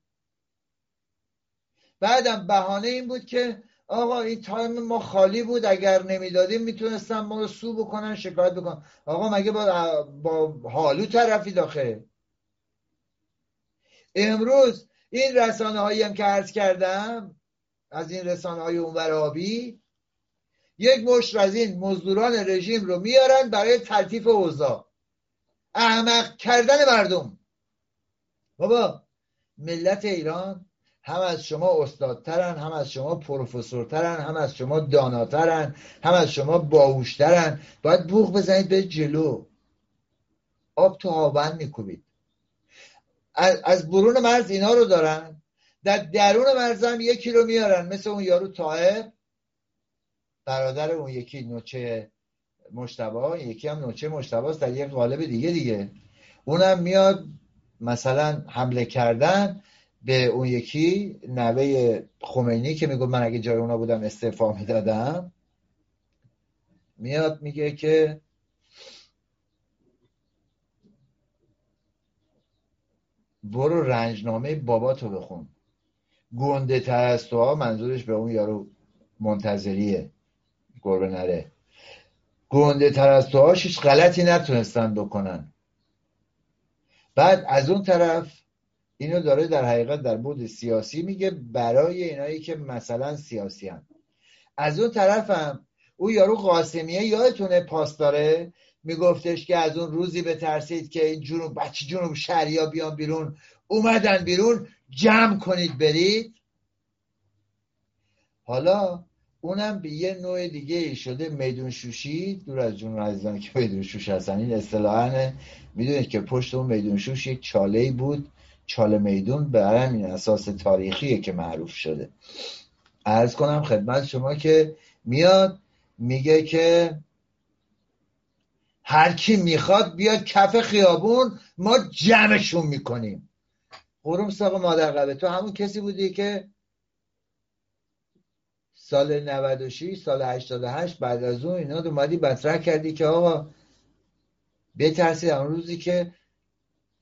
Speaker 5: بعدم بهانه این بود که آقا این time ما خالی بود اگر نمی‌دادیم می‌تونستن ما رو sue بکنن شکایت بکنن. آقا مگه با, با حالو طرفی داخل؟ امروز این رسانه هایی هم که عرض کردم از این رسانه های اونور آبی یک مشت از این مزدوران رژیم رو میارن برای تلطیف اوضاع. احمق کردن مردم. بابا ملت ایران هم از شما استادترن هم از شما پروفسورترن هم از شما داناترن هم از شما باهوشترن. باید بوغ بزنید به جلو. آب تو هاون میکوبید. از برون مرز اینا رو دارن. در درون مرز هم یکی رو میارن. مثل اون یارو طاهر. برادر اون یکی نوچه مشتبه. یکی هم نوچه مشتبه در یک قالب دیگه دیگه. اونم میاد مثلا حمله کردن به اون یکی نوه خمینی که میگو من اگه جای اونا بودم استعفا می‌دادم. میاد میگه که برو رنجنامه باباتو بخون. گنده تر از تو منظورش به اون یارو منتظریه. گربه نره. گنده تر از تو هیچ غلطی نتونستن بکنن. بعد از اون طرف اینو داره در حقیقت در بود سیاسی میگه برای اینایی که مثلا سیاسی هم. از اون طرف هم او یارو قاسمیه یادتونه پاس داره؟ میگفتش که از اون روزی بترسید که این جنوب بچه جنوب شهریا بیان بیرون. اومدن بیرون جمع کنید برید. حالا اونم به یه نوع دیگه شده میدون شوشی. دور از جون عزیزان که میدون شوش هستن. این اصطلاحا می‌دونید که پشت اون میدون شوش یک چاله بود. چاله میدون به همین اساس تاریخیه که معروف شده. ارز کنم خدمت شما که میاد میگه که هر کی می‌خواد بیاد کف خیابون ما جمعشون می‌کنیم. قروم ساق مادر قبه تو همون کسی بودی که سال 96 سال 88 بعد از اون اینا اومدی مطرح کردی که آقا بترسید اون روزی که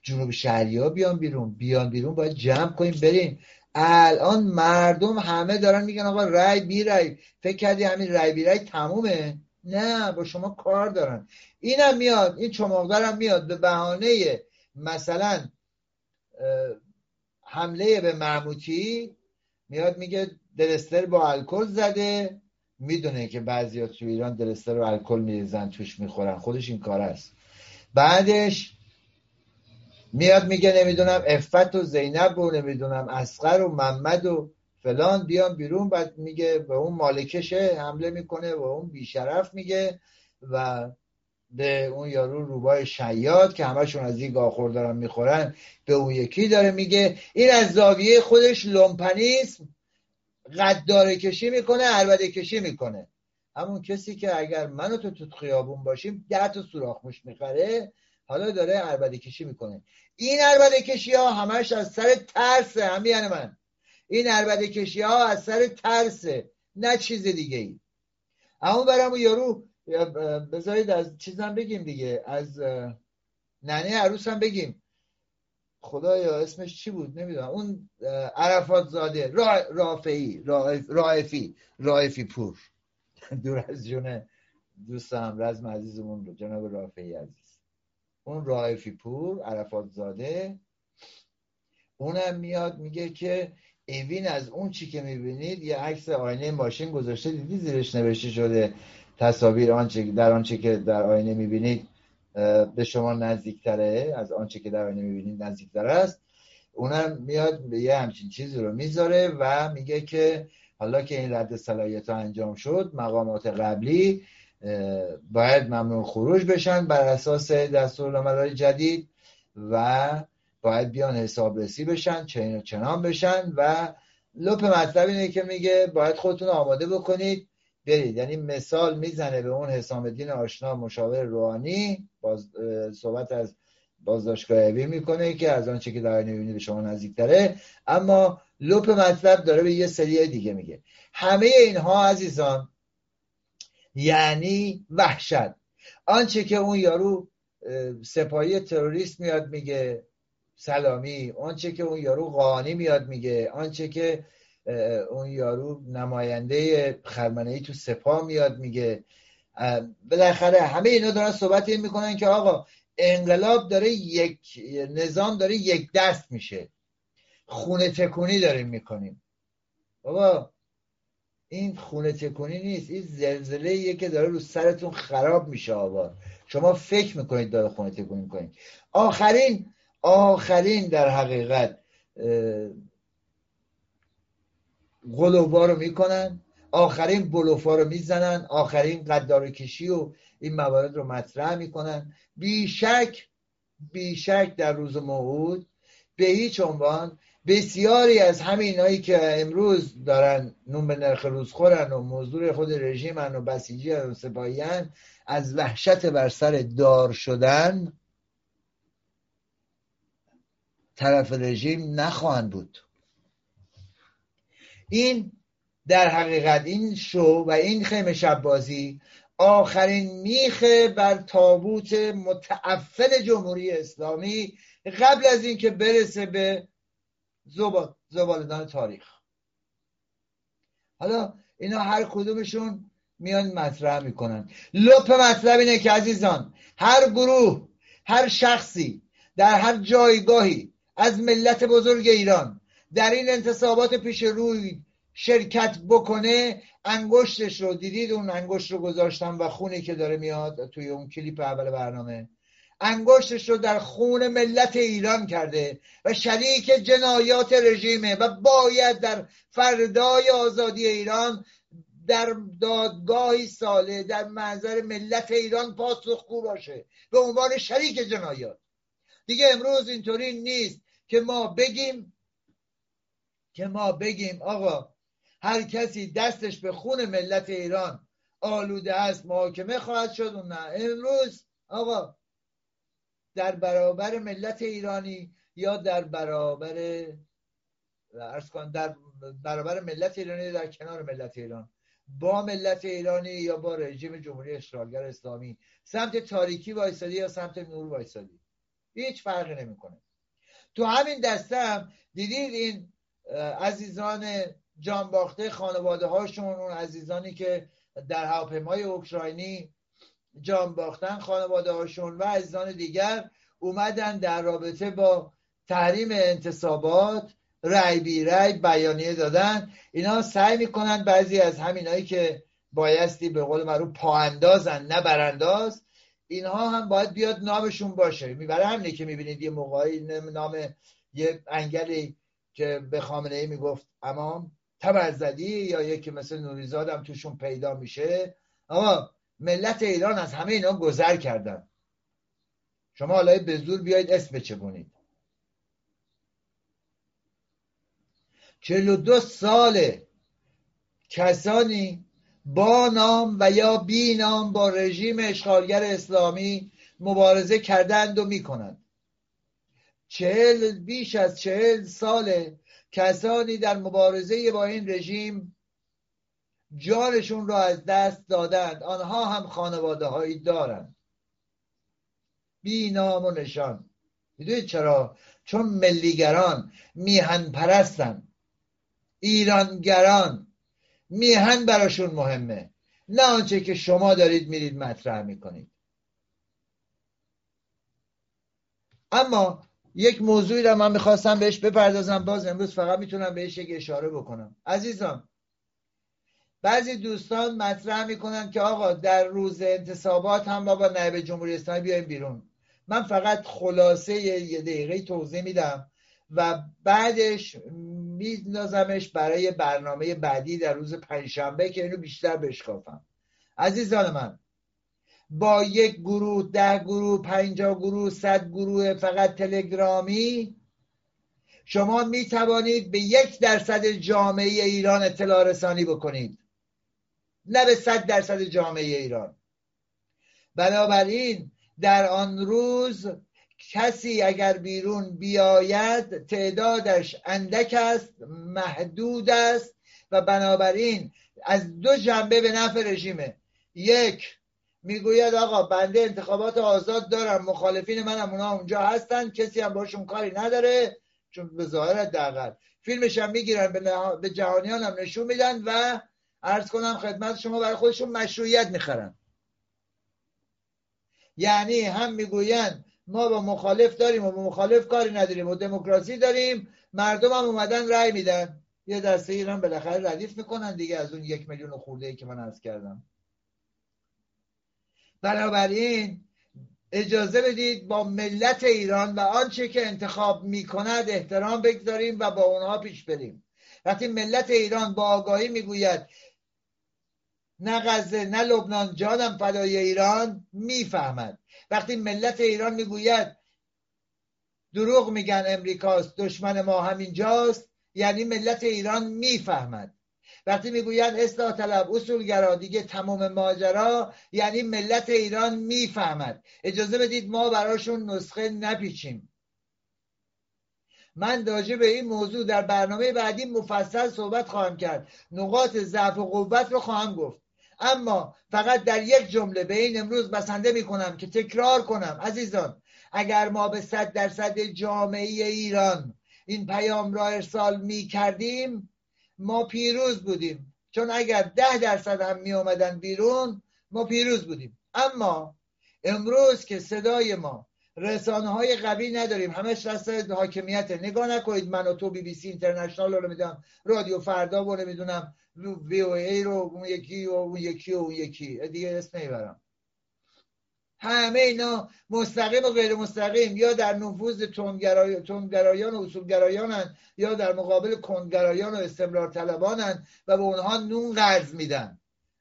Speaker 5: جنوب شهری ها بیان بیرون. بیان بیرون باید جمع کنیم بریم. الان مردم همه دارن میگن آقا رای بی رای فکر کردی همین رای بی رای تمومه؟ نه با شما کار دارن اینم میاد این چماقدارم میاد. به بهانه مثلا حمله به معموتی میاد میگه دلستر با الکل زده. می‌دونه که بعضی تو ایران دلستر و الکل میریزن توش می‌خورن. خودش این کار است. بعدش میاد میگه نمی‌دونم افت و زینب و نمی‌دونم اسقر و محمد و فلان بیان بیرون بعد میگه به اون مالکشه حمله می‌کنه و اون بیشرف میگه و به اون یارو روبای شیاد که همشون از این گاخور دارن می‌خورن به اون یکی داره میگه این از زاویه خودش لومپنیسم قداره کشی می‌کنه عربده کشی می‌کنه. همون کسی که اگر من و تو تو خیابون باشیم ده تا سوراخ موش می‌خره حالا داره عربده کشی می‌کنه. این عربده کشی ها همش از سر ترسه همیان من. این عربده کشی ها از سر ترسه نه چیز دیگه ای اما برم یارو بذارید از چیزم بگیم دیگه از ننه عروس هم بگیم. خدایا اسمش چی بود؟ نمی‌دونم. اون عرفات زاده را... رافعی رائفی رائفی پور. دور از جون دوستم رزم عزیزمون جناب رافعی عزیز. اون رائفی پور عرفات زاده اونم میاد میگه که ایوین از اون چی که می‌بینید یه عکس آینه ماشین گذاشته دیدی زیرش نوشته شده تصاویر آنچه در آنچه که در آینه می‌بینید به شما نزدیکتره از آنچه که در آینه می‌بینید نزدیکتر است. اونم میاد یه همچین چیزی رو می‌ذاره و میگه که حالا که این رد صلاحیت ها انجام شد مقامات قبلی باید ممنوع خروج بشن بر اساس دستورالعملهای جدید و باید بیان حسابرسی بشن چین و چنان بشن و لپ مطلب اینه که میگه باید خودتون آماده بکنید. برید. یعنی مثال می‌زنه به اون حسام الدین آشنا مشاور روحانی باز صحبت از بازداشتگاه اوی می‌کنه که از آنچه که در می‌بینی به شما نزدیکتره. اما لپ مطلب داره به یه سری دیگه میگه. همه اینها عزیزان یعنی وحشت. آنچه که اون یارو سپاهی تروریست میاد میگه سلامی آنچه که اون یارو قانی میاد میگه آنچه که اون یارو نماینده خرمنه تو سپاه میاد میگه. بالاخره همه اینا دارن صحبت این می‌کنن که آقا انقلاب داره یک نظام داره یک دست میشه. خونه تکونی داریم می‌کنیم. بابا این خونه تکونی نیست این زلزله که داره رو سرتون خراب میشه آباد شما فکر می‌کنید داره خونه تکونی می‌کنید آخرین آخرین در حقیقت غلوبا رو می‌کنن آخرین بلوفا رو می‌زنن آخرین قدار کشی و این موارد رو مطرح می‌کنن. بیشک بیشک در روز موعود به هیچ عنوان بسیاری از همینایی که امروز دارن نون به نرخ روز خورن و موضوع خود رژیمن و بسیجی و سپاهیان از وحشت بر سر دار شدن طرف رژیم نخواهند بود. این در حقیقت این شو و این خیمه شب بازی آخرین میخه بر تابوت متعفن جمهوری اسلامی قبل از اینکه برسه به زبالدان تاریخ. حالا اینا هر کدومشون میان مطرح می‌کنن. لپ مطلب اینه که عزیزان هر گروه هر شخصی در هر جایگاهی از ملت بزرگ ایران. در این انتصابات پیش روی شرکت بکنه انگشتش رو دیدید؟ اون انگشت رو گذاشتم و خونی که داره میاد توی اون کلیپ اول برنامه. انگشتش رو در خون ملت ایران کرده و شریک جنایات رژیمه و باید در فردای آزادی ایران در دادگاهی ساله در منظر ملت ایران پاسخگو باشه. به عنوان شریک جنایات. دیگه امروز اینطوری نیست که ما بگیم که ما بگیم آقا هر کسی دستش به خون ملت ایران آلوده است محاکمه خواهد شد و نه. امروز آقا در برابر ملت ایرانی یا در برابر ارز در برابر ملت ایرانی در کنار ملت ایران؟ با ملت ایرانی یا با رژیم جمهوری اشغالگر اسلامی؟ سمت تاریکی وایسادی یا سمت نور وایسادی؟ هیچ فرقی نمی‌کنه. تو همین دسته هم دیدید این عزیزان جانباخته خانواده هاشون اون عزیزانی که در هواپیمای اوکراینی جان باختن خانواده هاشون و عزیزان دیگر اومدن در رابطه با تحریم انتصابات رای بی رای بیانیه دادن. اینا سعی می‌کنن بعضی از همینایی که بایستی به قول معروف پا اندازن نه برانداز. اینها هم باید بیاد نامشون باشه. می‌بره همینه که می‌بینید یه موقعی نام یه انگلی که به خامنه ای می‌گفت امام تبرزدی یا یکی مثل نوریزاد هم توشون پیدا میشه. اما ملت ایران از همه اینا گذر کردن. شما حالا به زور بیایید اسم بچبونید چلو دو سال کسانی با نام و یا بی نام با رژیم اشغالگر اسلامی مبارزه کردند و می‌کنند. چهل بیش از چهل سال کسانی در مبارزه با این رژیم جانشون را از دست دادند. آنها هم خانواده هایی دارند. بی نام و نشان. می‌دونید چرا؟ چون ملیگران میهن پرستن ایرانگران. میهن براشون مهمه. نه آنچه که شما دارید میرید مطرح می‌کنید. اما یک موضوعی را من می‌خواستم بهش بپردازم باز امروز فقط می‌تونم بهش یک اشاره بکنم. عزیزان بعضی دوستان مطرح می‌کنن که آقا در روز انتصابات هم با نایب جمهوری اسلامی بیایم بیرون. من فقط خلاصه یه دقیقه توضیح میدم و بعدش میندازمش برای برنامه بعدی در روز پنجشنبه که اینو بیشتر بشکافم عزیزان من با یک گروه ده گروه پنجاه گروه صد گروه فقط تلگرامی شما می توانید به یک درصد جامعه ایران اطلاع رسانی بکنید. نه به صد درصد جامعه ایران. بنابراین در آن روز کسی اگر بیرون بیاید تعدادش اندک است محدود است و بنابراین از دو جنبه به نفع رژیمه. یک می‌گوید آقا بنده انتخابات آزاد دارم مخالفین منم اونا اونجا هستن کسی هم باشون کاری نداره چون به ظاهر دقل فیلمش هم می‌گیرن به جهانیان هم نشون میدن و عرض کنم خدمت شما برای خودشون مشروعیت می‌خرن. یعنی هم می‌گویند ما با مخالف داریم و با مخالف کاری نداریم و دموکراسی داریم مردم هم اومدن رأی میدن. یه دسته ایران بالاخره ردیف می‌کنن دیگه از اون یک میلیون خورده ای که من از کردم. بنابراین اجازه بدید با ملت ایران و آنچه که انتخاب می‌کند احترام بگذاریم و با اونها پیش بریم. وقتی ملت ایران با آگاهی می‌گوید نه غزه نه لبنان جانم فدای ایران می‌فهمد. وقتی ملت ایران می‌گوید دروغ میگن امریکاست دشمن ما همینجاست یعنی ملت ایران می‌فهمد. وقتی می‌گوید اصلاح طلب اصولگرا دیگه تمام ماجرا یعنی ملت ایران می‌فهمد. اجازه بدید ما براشون نسخه نپیچیم. من راجع به این موضوع در برنامه بعدی مفصل صحبت خواهم کرد. نقاط ضعف و قوت رو خواهم گفت. اما فقط در یک جمله به این امروز بسنده می کنم که تکرار کنم عزیزان اگر ما به صد درصد جامعه ایران این پیام را ارسال می کردیم ما پیروز بودیم. چون اگر ده درصد هم می آمدن بیرون ما پیروز بودیم. اما امروز که صدای ما رسانه های قوی نداریم. همش دست حاکمیت. نگاه نکنید من و تو بی بی سی اینترنشنال رو می‌دونم رادیو فردا رو نمی‌دونم وی او ای رو اون یکی و اون یکی و اون یکی. دیگه اسم نمی‌برم. همه اینا مستقیم و غیر مستقیم یا در نفوذ تندگرایان و اصولگرایانن یا در مقابل کندگرایان و استمرار طلبانن و به اونها نون قرض میدن.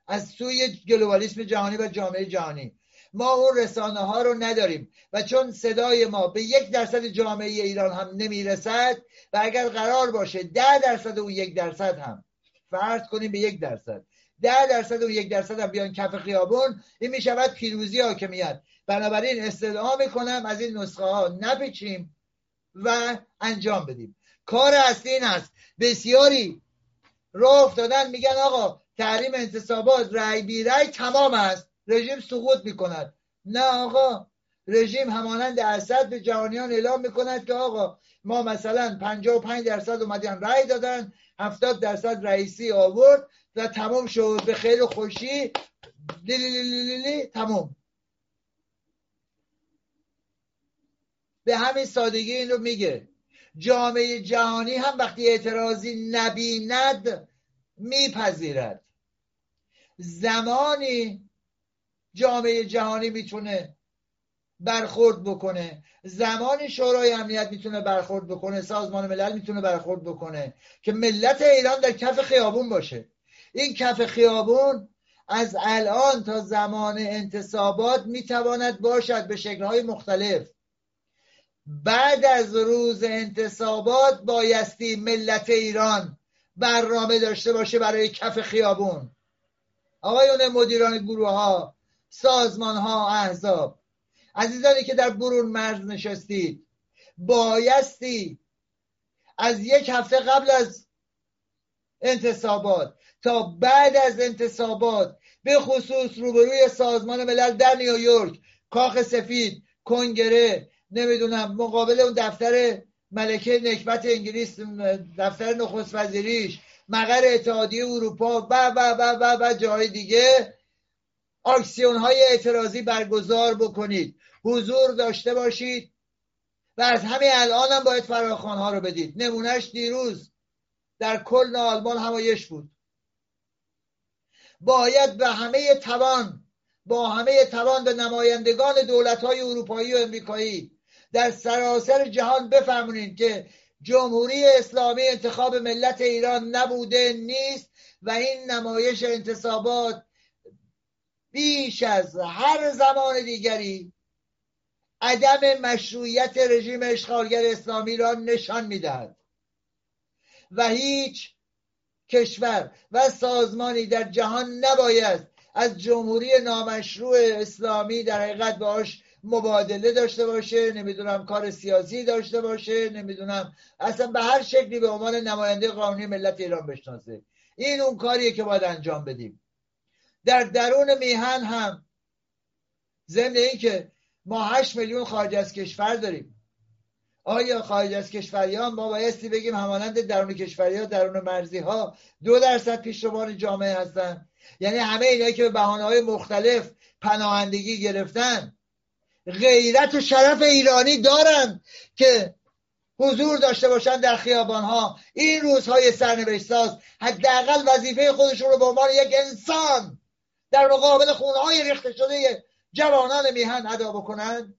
Speaker 5: از سوی گلوبالیسم جهانی و جامعه جهانی. ما اون رسانه ها رو نداریم. و چون صدای ما به یک درصد جامعه ایران هم نمی‌رسد و اگر قرار باشه ده درصد اون یک درصد هم فرض کنیم به یک درصد ده درصد اون یک درصد هم بیان کف خیابون این می‌شود پیروزی حاکمیت. بنابراین استدعا می‌کنم از این نسخه ها نپیچیم و انجام بدیم. کار اصلی این هست بسیاری راه افتادن میگن آقا تحریم انتصابات رای بی رای تمام است. رژیم سقوط می‌کند. نه آقا رژیم همانند اسد به جهانیان اعلام می‌کند که آقا ما مثلا 55 درصد اومدن رای دادن 70 درصد رئیسی آورد و تمام شد. به خیر و خوشی. لی تمام به همین سادگی این رو میگه. جامعه جهانی هم وقتی اعتراضی نبیند میپذیرد. زمانی جامعه جهانی می‌تونه برخورد بکنه. زمانی شورای امنیت می‌تونه برخورد بکنه. سازمان ملل می‌تونه برخورد بکنه. که ملت ایران در کف خیابون باشه. این کف خیابون از الان تا زمان انتصابات می‌تواند باشد به شکلهای مختلف. بعد از روز انتصابات بایستی ملت ایران برنامه داشته باشه برای کف خیابون. آقایون مدیران گروه ها سازمان ها احزاب. عزیزانی که در برون مرز نشستید بایستی از یک هفته قبل از انتصابات تا بعد از انتصابات به خصوص روبروی سازمان ملل در نیویورک کاخ سفید کنگره نمی‌دونم مقابل اون دفتر ملکه نکبت انگلیس دفتر نخست وزیریش مقر اتحادیه اروپا و و و و و جای دیگه آکسیون های اعتراضی برگزار بکنید. حضور داشته باشید. و از همین الان هم باید فراخوان ها رو بدید. نمونهش دیروز. در کل آلمان همایش بود. باید به همه توان با همه توان به نمایندگان دولت های اروپایی و امریکایی در سراسر جهان بفهمونید که جمهوری اسلامی انتخاب ملت ایران نبوده نیست و این نمایش انتصابات بیش از هر زمان دیگری عدم مشروعیت رژیم اشغالگر اسلامی را نشان می‌دهد. و هیچ کشور و سازمانی در جهان نباید از جمهوری نامشروع اسلامی در حقیقت باش مبادله داشته باشه نمی‌دونم کار سیاسی داشته باشه نمی‌دونم اصلا به هر شکلی به عنوان نماینده قانونی ملت ایران بشناسه. این اون کاریه که باید انجام بدیم. در درون میهن هم. ضمن اینکه ما هشت میلیون خارج از کشور داریم. آیا خارج از کشوریان؟ ما بایستی بگیم همانند درون کشوری ها درون مرزی ها دو درصد پیشروان جامعه هستن. یعنی همه اینایی که به بحانه های مختلف پناهندگی گرفتن غیرت و شرف ایرانی دارن که حضور داشته باشن در خیابان ها این روزهای سرنوشت ساز حداقل وظیفه خودشون رو به عنوان یک انسان در مقابل خونهای ریخته شده جوانان میهن ادا بکنن؟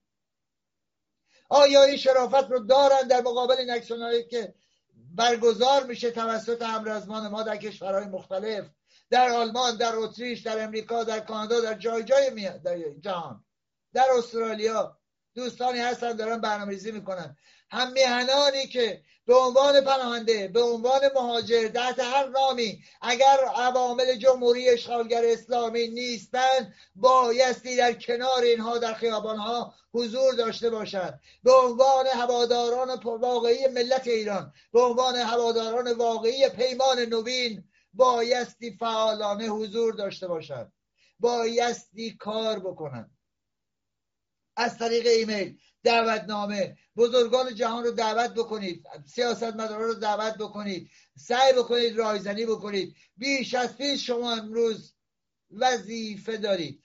Speaker 5: آیا این شرافت رو دارن در مقابل این که برگزار میشه توسط همرزمان ما در کشورهای مختلف؟ در آلمان در اتریش در امریکا در کانادا در جای جای جهان. در استرالیا. دوستانی هستن دارن برنامه‌ریزی می‌کنن. هم میهنانی که به عنوان پناهنده به عنوان مهاجر تحت هر نامی اگر عوامل جمهوری اشغالگر اسلامی نیستند بایستی در کنار اینها در خیابانها حضور داشته باشند. به عنوان هواداران واقعی ملت ایران به عنوان هواداران واقعی پیمان نوین بایستی فعالانه حضور داشته باشند. بایستی کار بکنند. از طریق ایمیل دعوتنامه بزرگان جهان رو دعوت بکنید سیاست مداران رو دعوت بکنید سعی بکنید رایزنی بکنید. بیش از پیش شما امروز وظیفه دارید.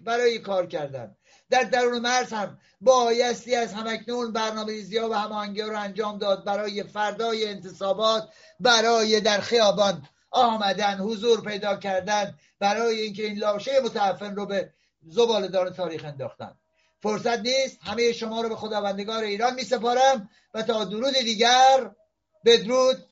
Speaker 5: برای کار کردن. در درون مرز هم بایستی از همکنون برنامه ریزی و همانگی رو انجام داد. برای فردای انتصابات برای در خیابان آمدن حضور پیدا کردن برای اینکه این لاشه متعفن رو به زبالدان تاریخ انداختن. فرصت نیست. همه شما رو به خداوندگار ایران می سپارم و تا درود دیگر بدرود.